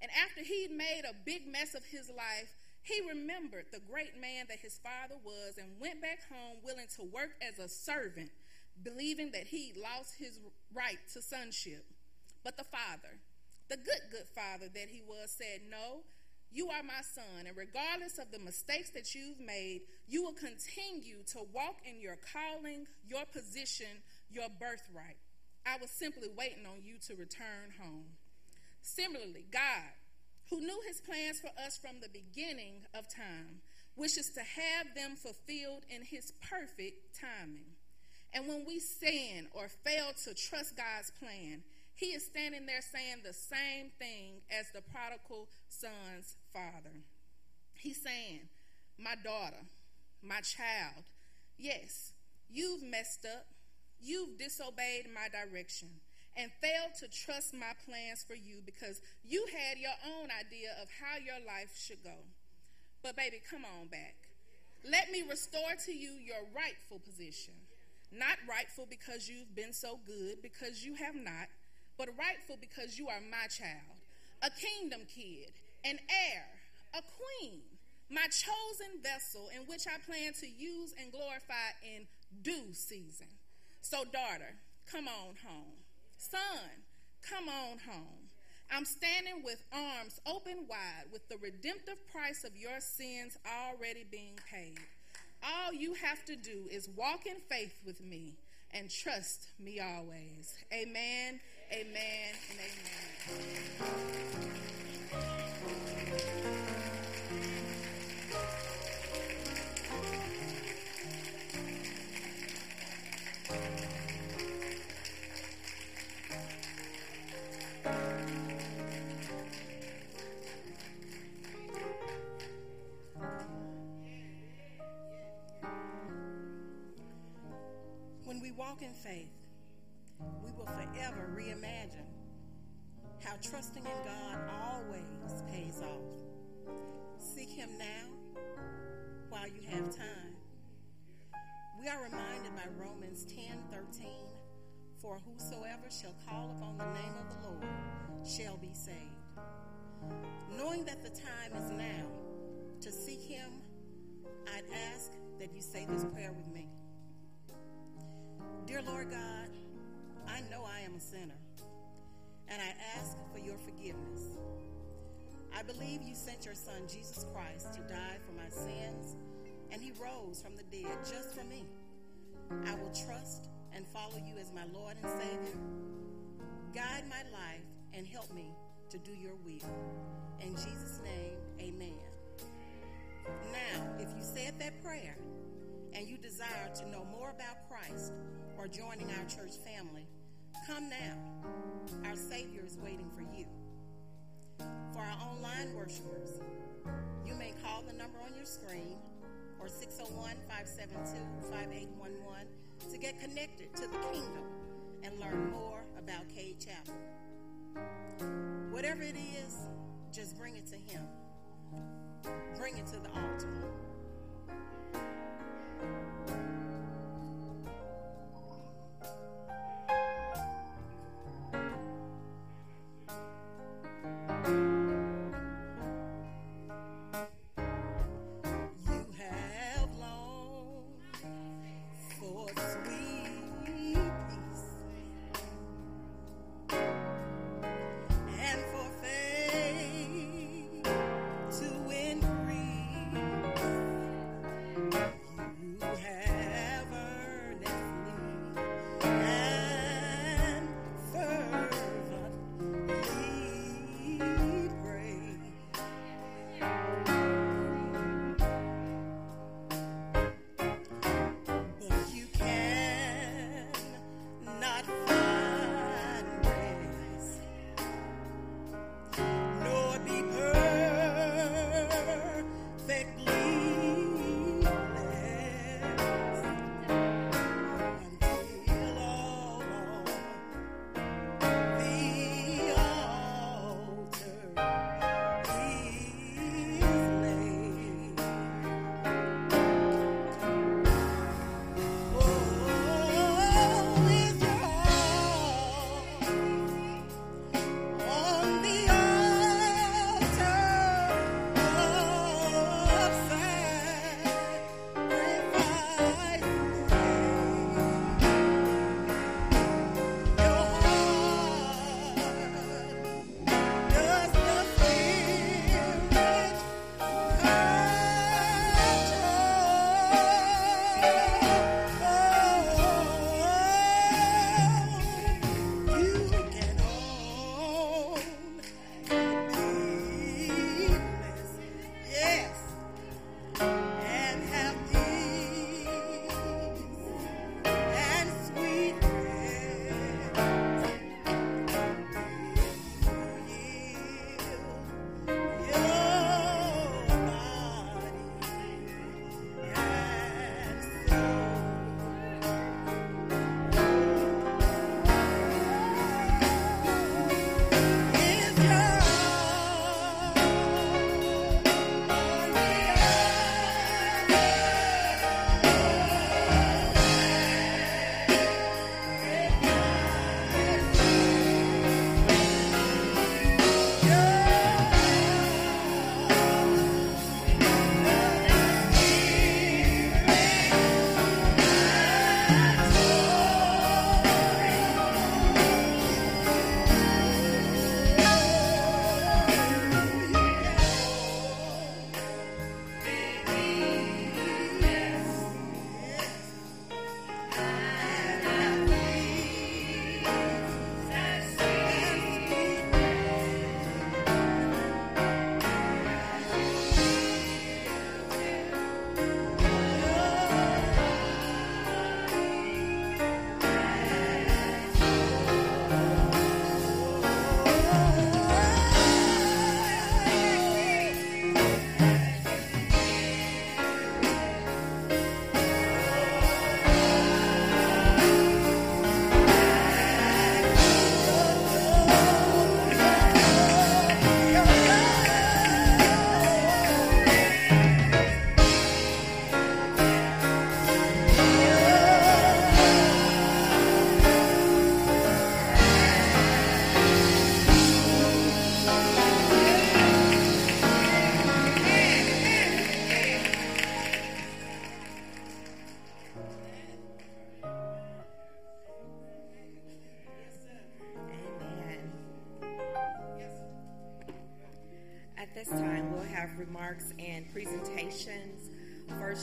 And after he'd made a big mess of his life, he remembered the great man that his father was and went back home willing to work as a servant, believing that he'd lost his right to sonship. But the father, the good, good father that he was, said, No, you are my son, and regardless of the mistakes that you've made, you will continue to walk in your calling, your position, your birthright. I was simply waiting on you to return home. Similarly, God, who knew his plans for us from the beginning of time, wishes to have them fulfilled in his perfect timing. And when we sin or fail to trust God's plan, he is standing there saying the same thing as the prodigal son's father. He's saying, My daughter, my child, yes, you've messed up. You've disobeyed my direction and failed to trust my plans for you because you had your own idea of how your life should go. But, baby, come on back. Let me restore to you your rightful position. Not rightful because you've been so good, because you have not, but rightful because you are my child, a kingdom kid, an heir, a queen, my chosen vessel in which I plan to use and glorify in due season. So, daughter, come on home. Son, come on home. I'm standing with arms open wide with the redemptive price of your sins already being paid. All you have to do is walk in faith with me and trust me always. Amen, amen, and amen. Walk in faith, we will forever reimagine how trusting in God always pays off. Seek Him now while you have time. We are reminded by Romans 10 13, for whosoever shall call upon the name of the Lord shall be saved. Knowing that the time is now to seek Him, I'd ask that you say this prayer with me. Dear Lord God, I know I am a sinner, and I ask for your forgiveness. I believe you sent your son, Jesus Christ, to die for my sins, and he rose from the dead just for me. I will trust and follow you as my Lord and Savior. Guide my life and help me to do your will. In Jesus' name, amen. Now, if you said that prayer and you desire to know more about Christ, or joining our church family, come now. Our Savior is waiting for you. For our online worshipers, you may call the number on your screen or 601 572 5811 to get connected to the kingdom and learn more about Cade Chapel. Whatever it is, just bring it to Him. Bring it to the altar.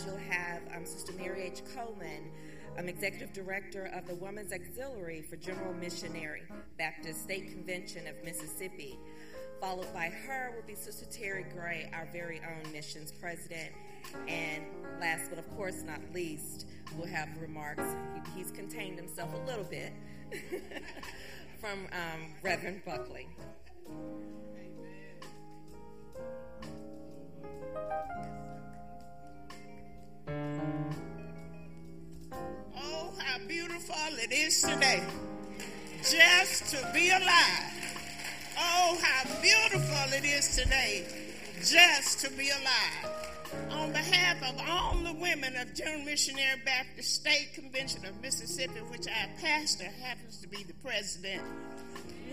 You'll have um, Sister Mary H. Coleman, um, Executive Director of the Women's Auxiliary for General Missionary Baptist State Convention of Mississippi. Followed by her will be Sister Terry Gray, our very own missions president. And last but of course not least, we'll have remarks. He, he's contained himself a little bit from um, Reverend Buckley. Oh, how beautiful it is today just to be alive. Oh, how beautiful it is today just to be alive. On behalf of all the women of General Missionary Baptist State Convention of Mississippi, which our pastor happens to be the president,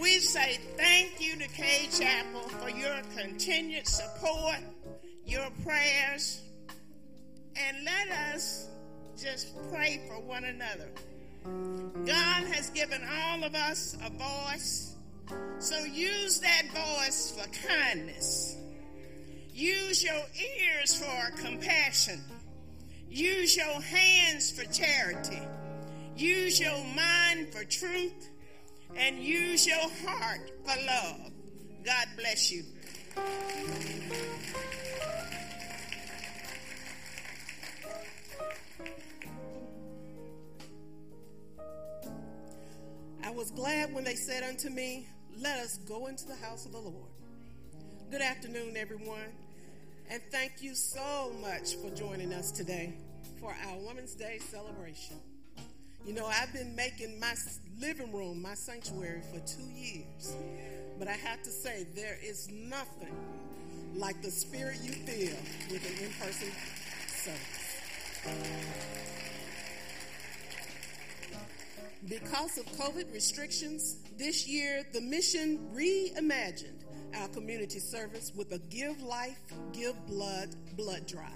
we say thank you to Cade Chapel for your continued support, your prayers, and let us just pray for one another. God has given all of us a voice, so use that voice for kindness. Use your ears for compassion. Use your hands for charity. Use your mind for truth. And use your heart for love. God bless you. I was glad when they said unto me, Let us go into the house of the Lord. Good afternoon, everyone, and thank you so much for joining us today for our Women's Day celebration. You know, I've been making my living room my sanctuary for two years, but I have to say, there is nothing like the spirit you feel with an in person service. Because of COVID restrictions, this year the mission reimagined our community service with a Give Life, Give Blood blood drive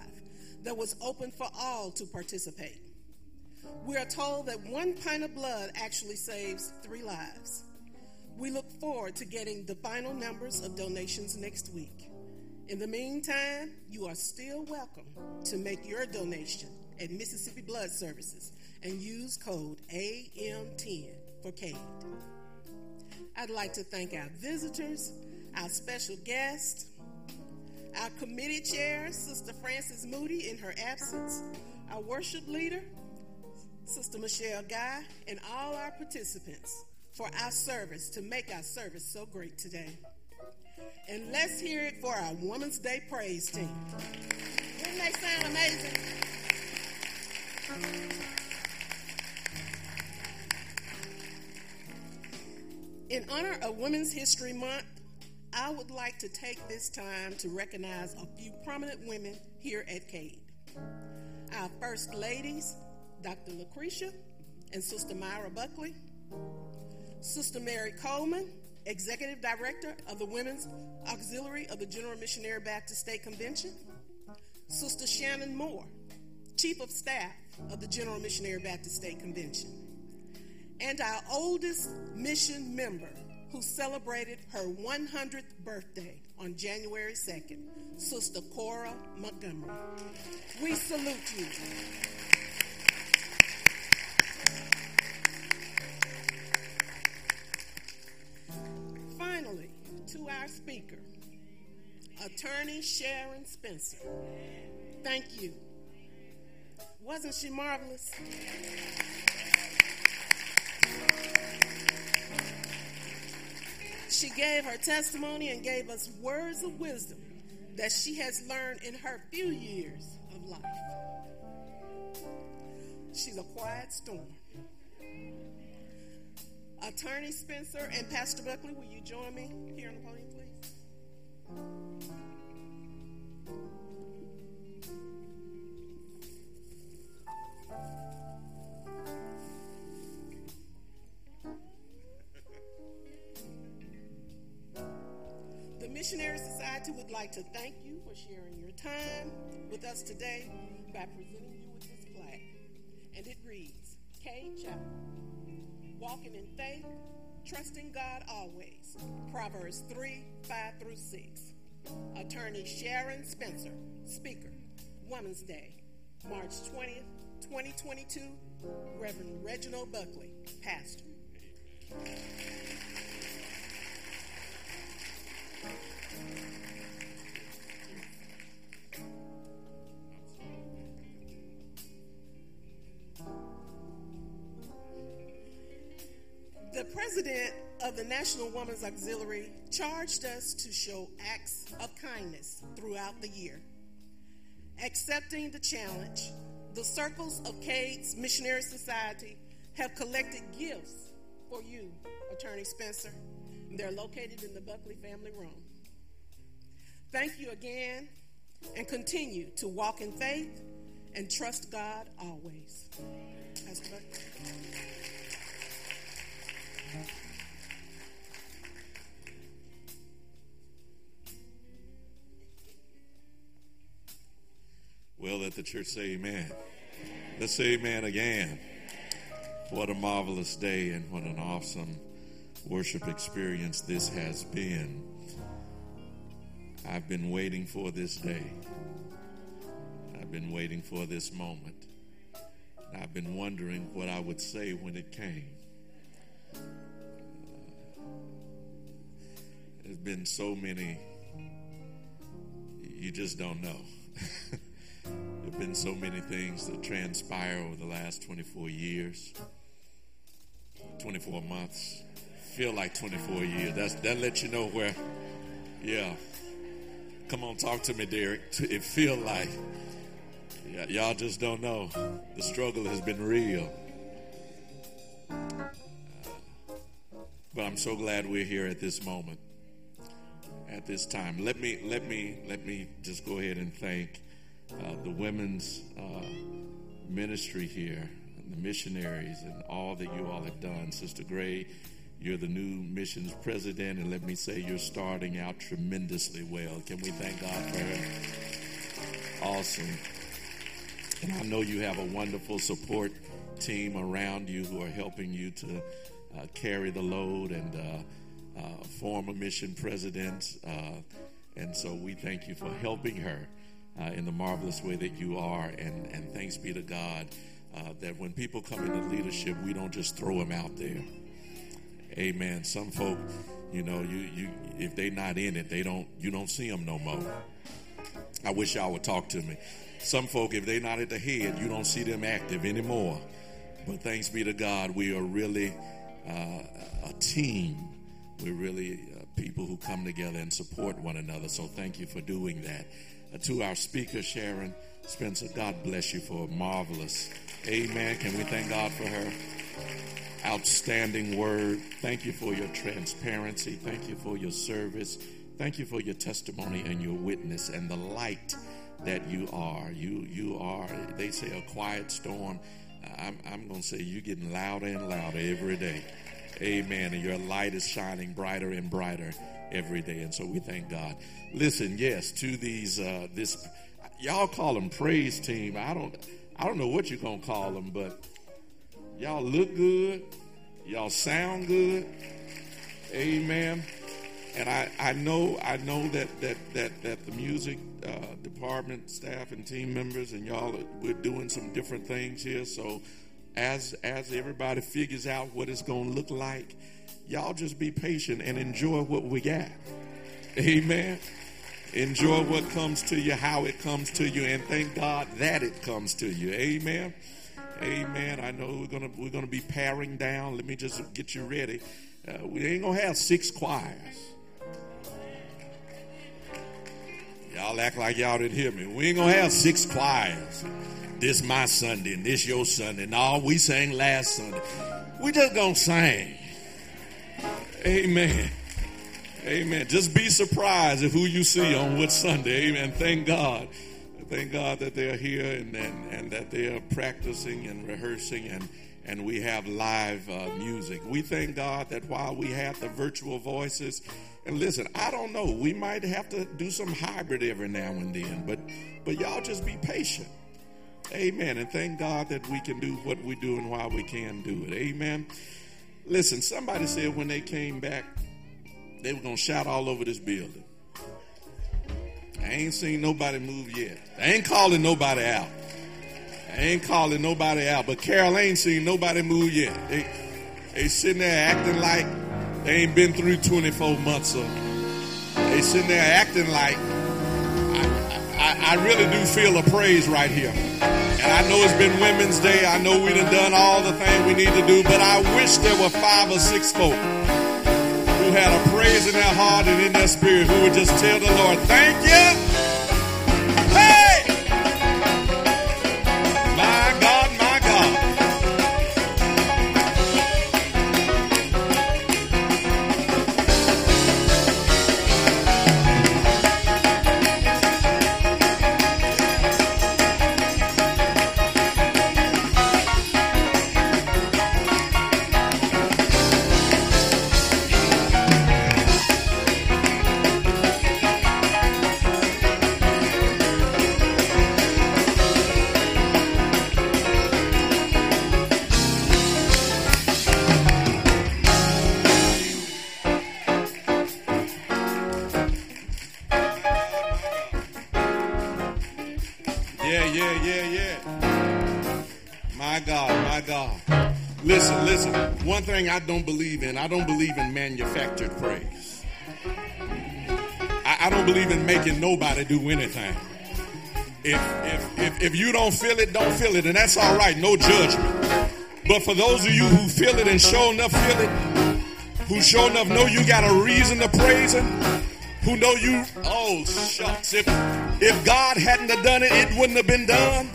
that was open for all to participate. We are told that one pint of blood actually saves three lives. We look forward to getting the final numbers of donations next week. In the meantime, you are still welcome to make your donation at Mississippi Blood Services and use code AM10 for CADE. I'd like to thank our visitors, our special guest, our committee chair, Sister Frances Moody, in her absence, our worship leader, Sister Michelle Guy, and all our participants for our service to make our service so great today. And let's hear it for our Women's Day praise team. Didn't they sound amazing? In honor of Women's History Month, I would like to take this time to recognize a few prominent women here at Cade. Our First Ladies, Dr. Lucretia and Sister Myra Buckley, Sister Mary Coleman, Executive Director of the Women's Auxiliary of the General Missionary Baptist State Convention, Sister Shannon Moore, Chief of Staff of the General Missionary Baptist State Convention, and our oldest mission member who celebrated her 100th birthday on January 2nd, Sister Cora Montgomery. We salute you. Finally, to our speaker, Attorney Sharon Spencer. Thank you. Wasn't she marvelous? She gave her testimony and gave us words of wisdom that she has learned in her few years of life. She's a quiet storm. Attorney Spencer and Pastor Buckley, will you join me here on the podium, like to thank you for sharing your time with us today by presenting you with this plaque. And it reads Cade Chapel, walking in faith, trusting God always. Proverbs 3 5 through 6. Attorney Sharon Spencer, Speaker, Women's Day, March 20th, 2022, Reverend Reginald Buckley, Pastor. Of the National Women's Auxiliary charged us to show acts of kindness throughout the year. Accepting the challenge, the Circles of Cade's Missionary Society have collected gifts for you, Attorney Spencer. They're located in the Buckley Family Room. Thank you again and continue to walk in faith and trust God always. Well, let the church say amen. Let's say amen again. What a marvelous day and what an awesome worship experience this has been. I've been waiting for this day. I've been waiting for this moment. I've been wondering what I would say when it came. There's been so many, you just don't know. there have been so many things that transpire over the last 24 years, 24 months. Feel like 24 years. That's, that lets you know where, yeah. Come on, talk to me, Derek. It feel like y- y'all just don't know. The struggle has been real. But I'm so glad we're here at this moment at this time. Let me let me let me just go ahead and thank the women's uh, ministry here, the missionaries, and all that you all have done. Sister Gray, you're the new missions president, and let me say you're starting out tremendously well. Can we thank God for her? Awesome. And I know you have a wonderful support team around you who are helping you to uh, carry the load and uh, uh, mission president. Uh, and so we thank you for helping her uh, in the marvelous way that you are. And, and thanks be to God uh, that when people come into leadership, we don't just throw them out there. Amen. Some folk, you know, you, you if they not in it, they don't you don't see them no more. I wish y'all would talk to me. Some folk, if they not at the head, you don't see them active anymore. But thanks be to God, we are really uh, a team. We're really uh, people who come together and support one another. So thank you for doing that. To our speaker, Sharon Spencer, God bless you for a marvelous. Amen. Can we thank God for her? Outstanding word. Thank you for your transparency. Thank you for your service. Thank you for your testimony and your witness and the light that you are. You you are. They say a quiet storm. I'm I'm gonna say you're getting louder and louder every day. Amen. And your light is shining brighter and brighter every day. And so we thank God. Listen, yes, to these uh, this y'all call them praise team. I don't I don't know what you're gonna call them, but y'all look good. Y'all sound good. Amen. And I, I know I know that that that that the music uh, department staff and team members and y'all we're doing some different things here. So as as everybody figures out what it's to look like, y'all just be patient and enjoy what we got. Amen. Enjoy what comes to you, how it comes to you, and thank God that it comes to you. Amen. Amen. I know we're gonna we're gonna be paring down. Let me just get you ready. Uh, we ain't gonna have six choirs. Y'all act like y'all didn't hear me. We ain't gonna have six choirs. This my Sunday and this your Sunday. No, we sang last Sunday. We just gonna sing. Amen. Amen. Just be surprised at who you see on what Sunday. Amen. Thank God. Thank God that they're here and, and, and that they are practicing and rehearsing and, and we have live uh, music. We thank God that while we have the virtual voices, and listen, I don't know, we might have to do some hybrid every now and then, but but y'all just be patient. Amen. And thank God that we can do what we do and why we can do it. Amen. Listen, somebody said when they came back, they were going to shout all over this building. I ain't seen nobody move yet. I ain't calling nobody out. I ain't calling nobody out. But Carol ain't seen nobody move yet. They, they sitting there acting like they ain't been through 24 months of. They sitting there acting like I, I, really do feel a praise right here. And I know it's been Women's Day. I know we done done all the things we need to do, but I wish there were five or six folk who had a praise in their heart and in their spirit who would just tell the Lord, thank you. I don't believe in, I don't believe in manufactured praise. I, I don't believe in making nobody do anything. If, if, if, if you don't feel it, don't feel it, and that's all right, no judgment. But for those of you who feel it and sure enough feel it, who sure enough know you got a reason to praise him, who know you, oh shucks, if, if God hadn't have done it, it wouldn't have been done.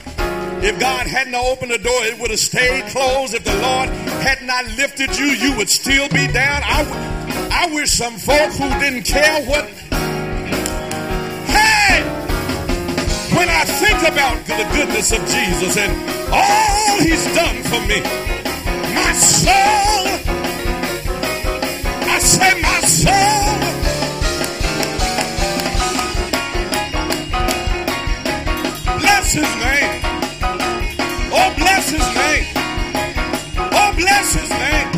If God hadn't opened the door, it would have stayed closed. If the Lord had not lifted you, you would still be down. I, I wish some folk who didn't care what. Hey! When I think about the goodness of Jesus and all he's done for me, my soul, I say my soul. Bless his name. Oh, bless his name. Bless his name.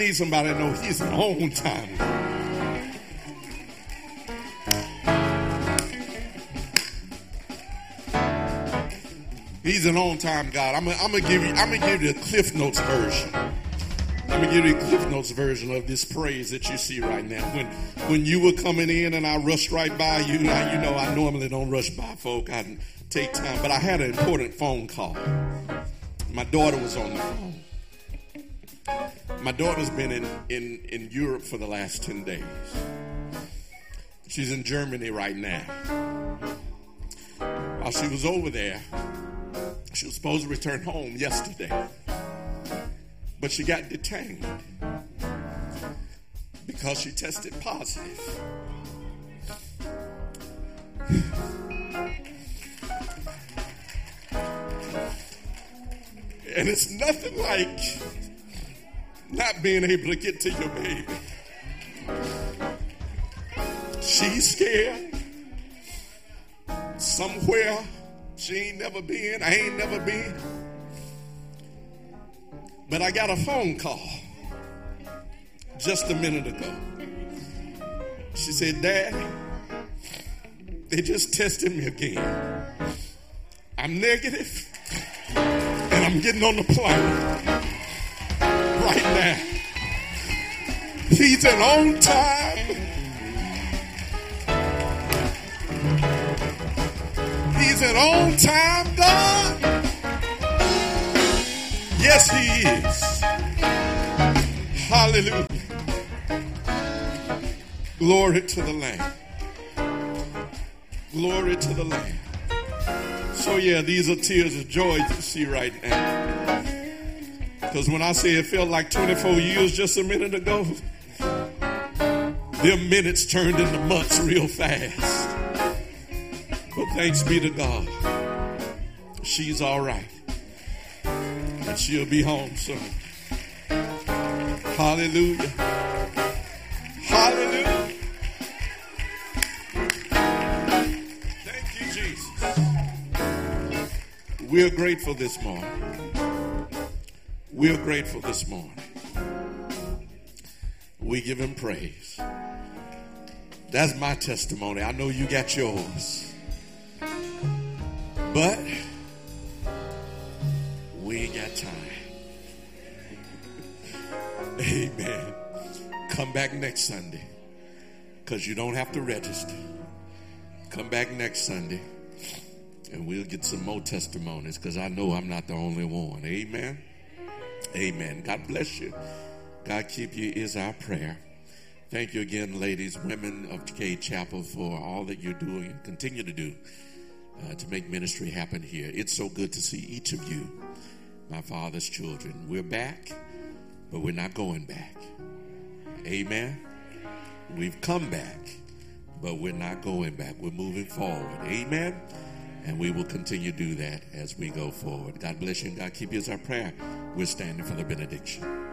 Need somebody to know he's an on time He's an on time God. I'm gonna give you. I'm gonna give you a Cliff Notes version. I'm gonna give you a Cliff Notes version of this praise that you see right now. When when you were coming in and I rushed right by you, now you know I normally don't rush by folk. I take time, but I had an important phone call. My daughter was on the phone. My daughter's been in, in, in Europe for the last 10 days. She's in Germany right now. While she was over there, she was supposed to return home yesterday. But she got detained because she tested positive. And it's nothing like not being able to get to your baby. She's scared. Somewhere she ain't never been, I ain't never been. But I got a phone call just a minute ago. She said, Dad, they just tested me again. I'm negative, and I'm getting on the plane right now. He's an on time. He's an on time God. Yes, He is. Hallelujah. Glory to the Lamb. Glory to the Lamb. So, yeah, these are tears of joy to see right now. Because when I say it felt like 24 years just a minute ago, them minutes turned into months real fast. But thanks be to God, she's all right. And she'll be home soon. Hallelujah. Hallelujah. Thank you, Jesus. We're grateful this morning. We're grateful this morning. We give him praise. That's my testimony. I know you got yours. But we ain't got time. Amen. Come back next Sunday because you don't have to register. Come back next Sunday and we'll get some more testimonies because I know I'm not the only one. Amen. Amen. God bless you. God keep you is our prayer. Thank you again, ladies, women of Cade Chapel, for all that you're doing and continue to do uh, to make ministry happen here. It's so good to see each of you, my father's children. We're back, but we're not going back. Amen. We've come back, but we're not going back. We're moving forward. Amen. And we will continue to do that as we go forward. God bless you and God keep you as our prayer. We're standing for the benediction.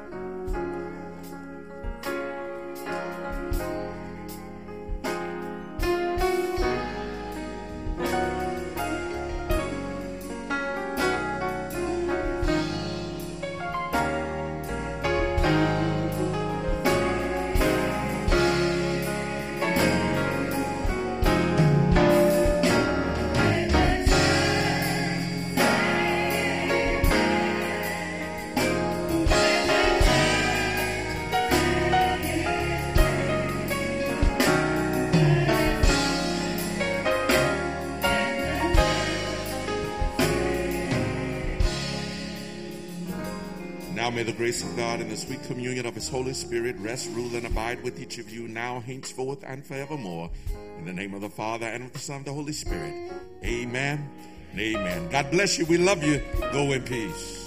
Sweet communion of His Holy Spirit rest, rule, and abide with each of you now, henceforth, and forevermore. In the name of the Father and of the Son and the Holy Spirit. Amen amen. God bless you. We love you. Go in peace.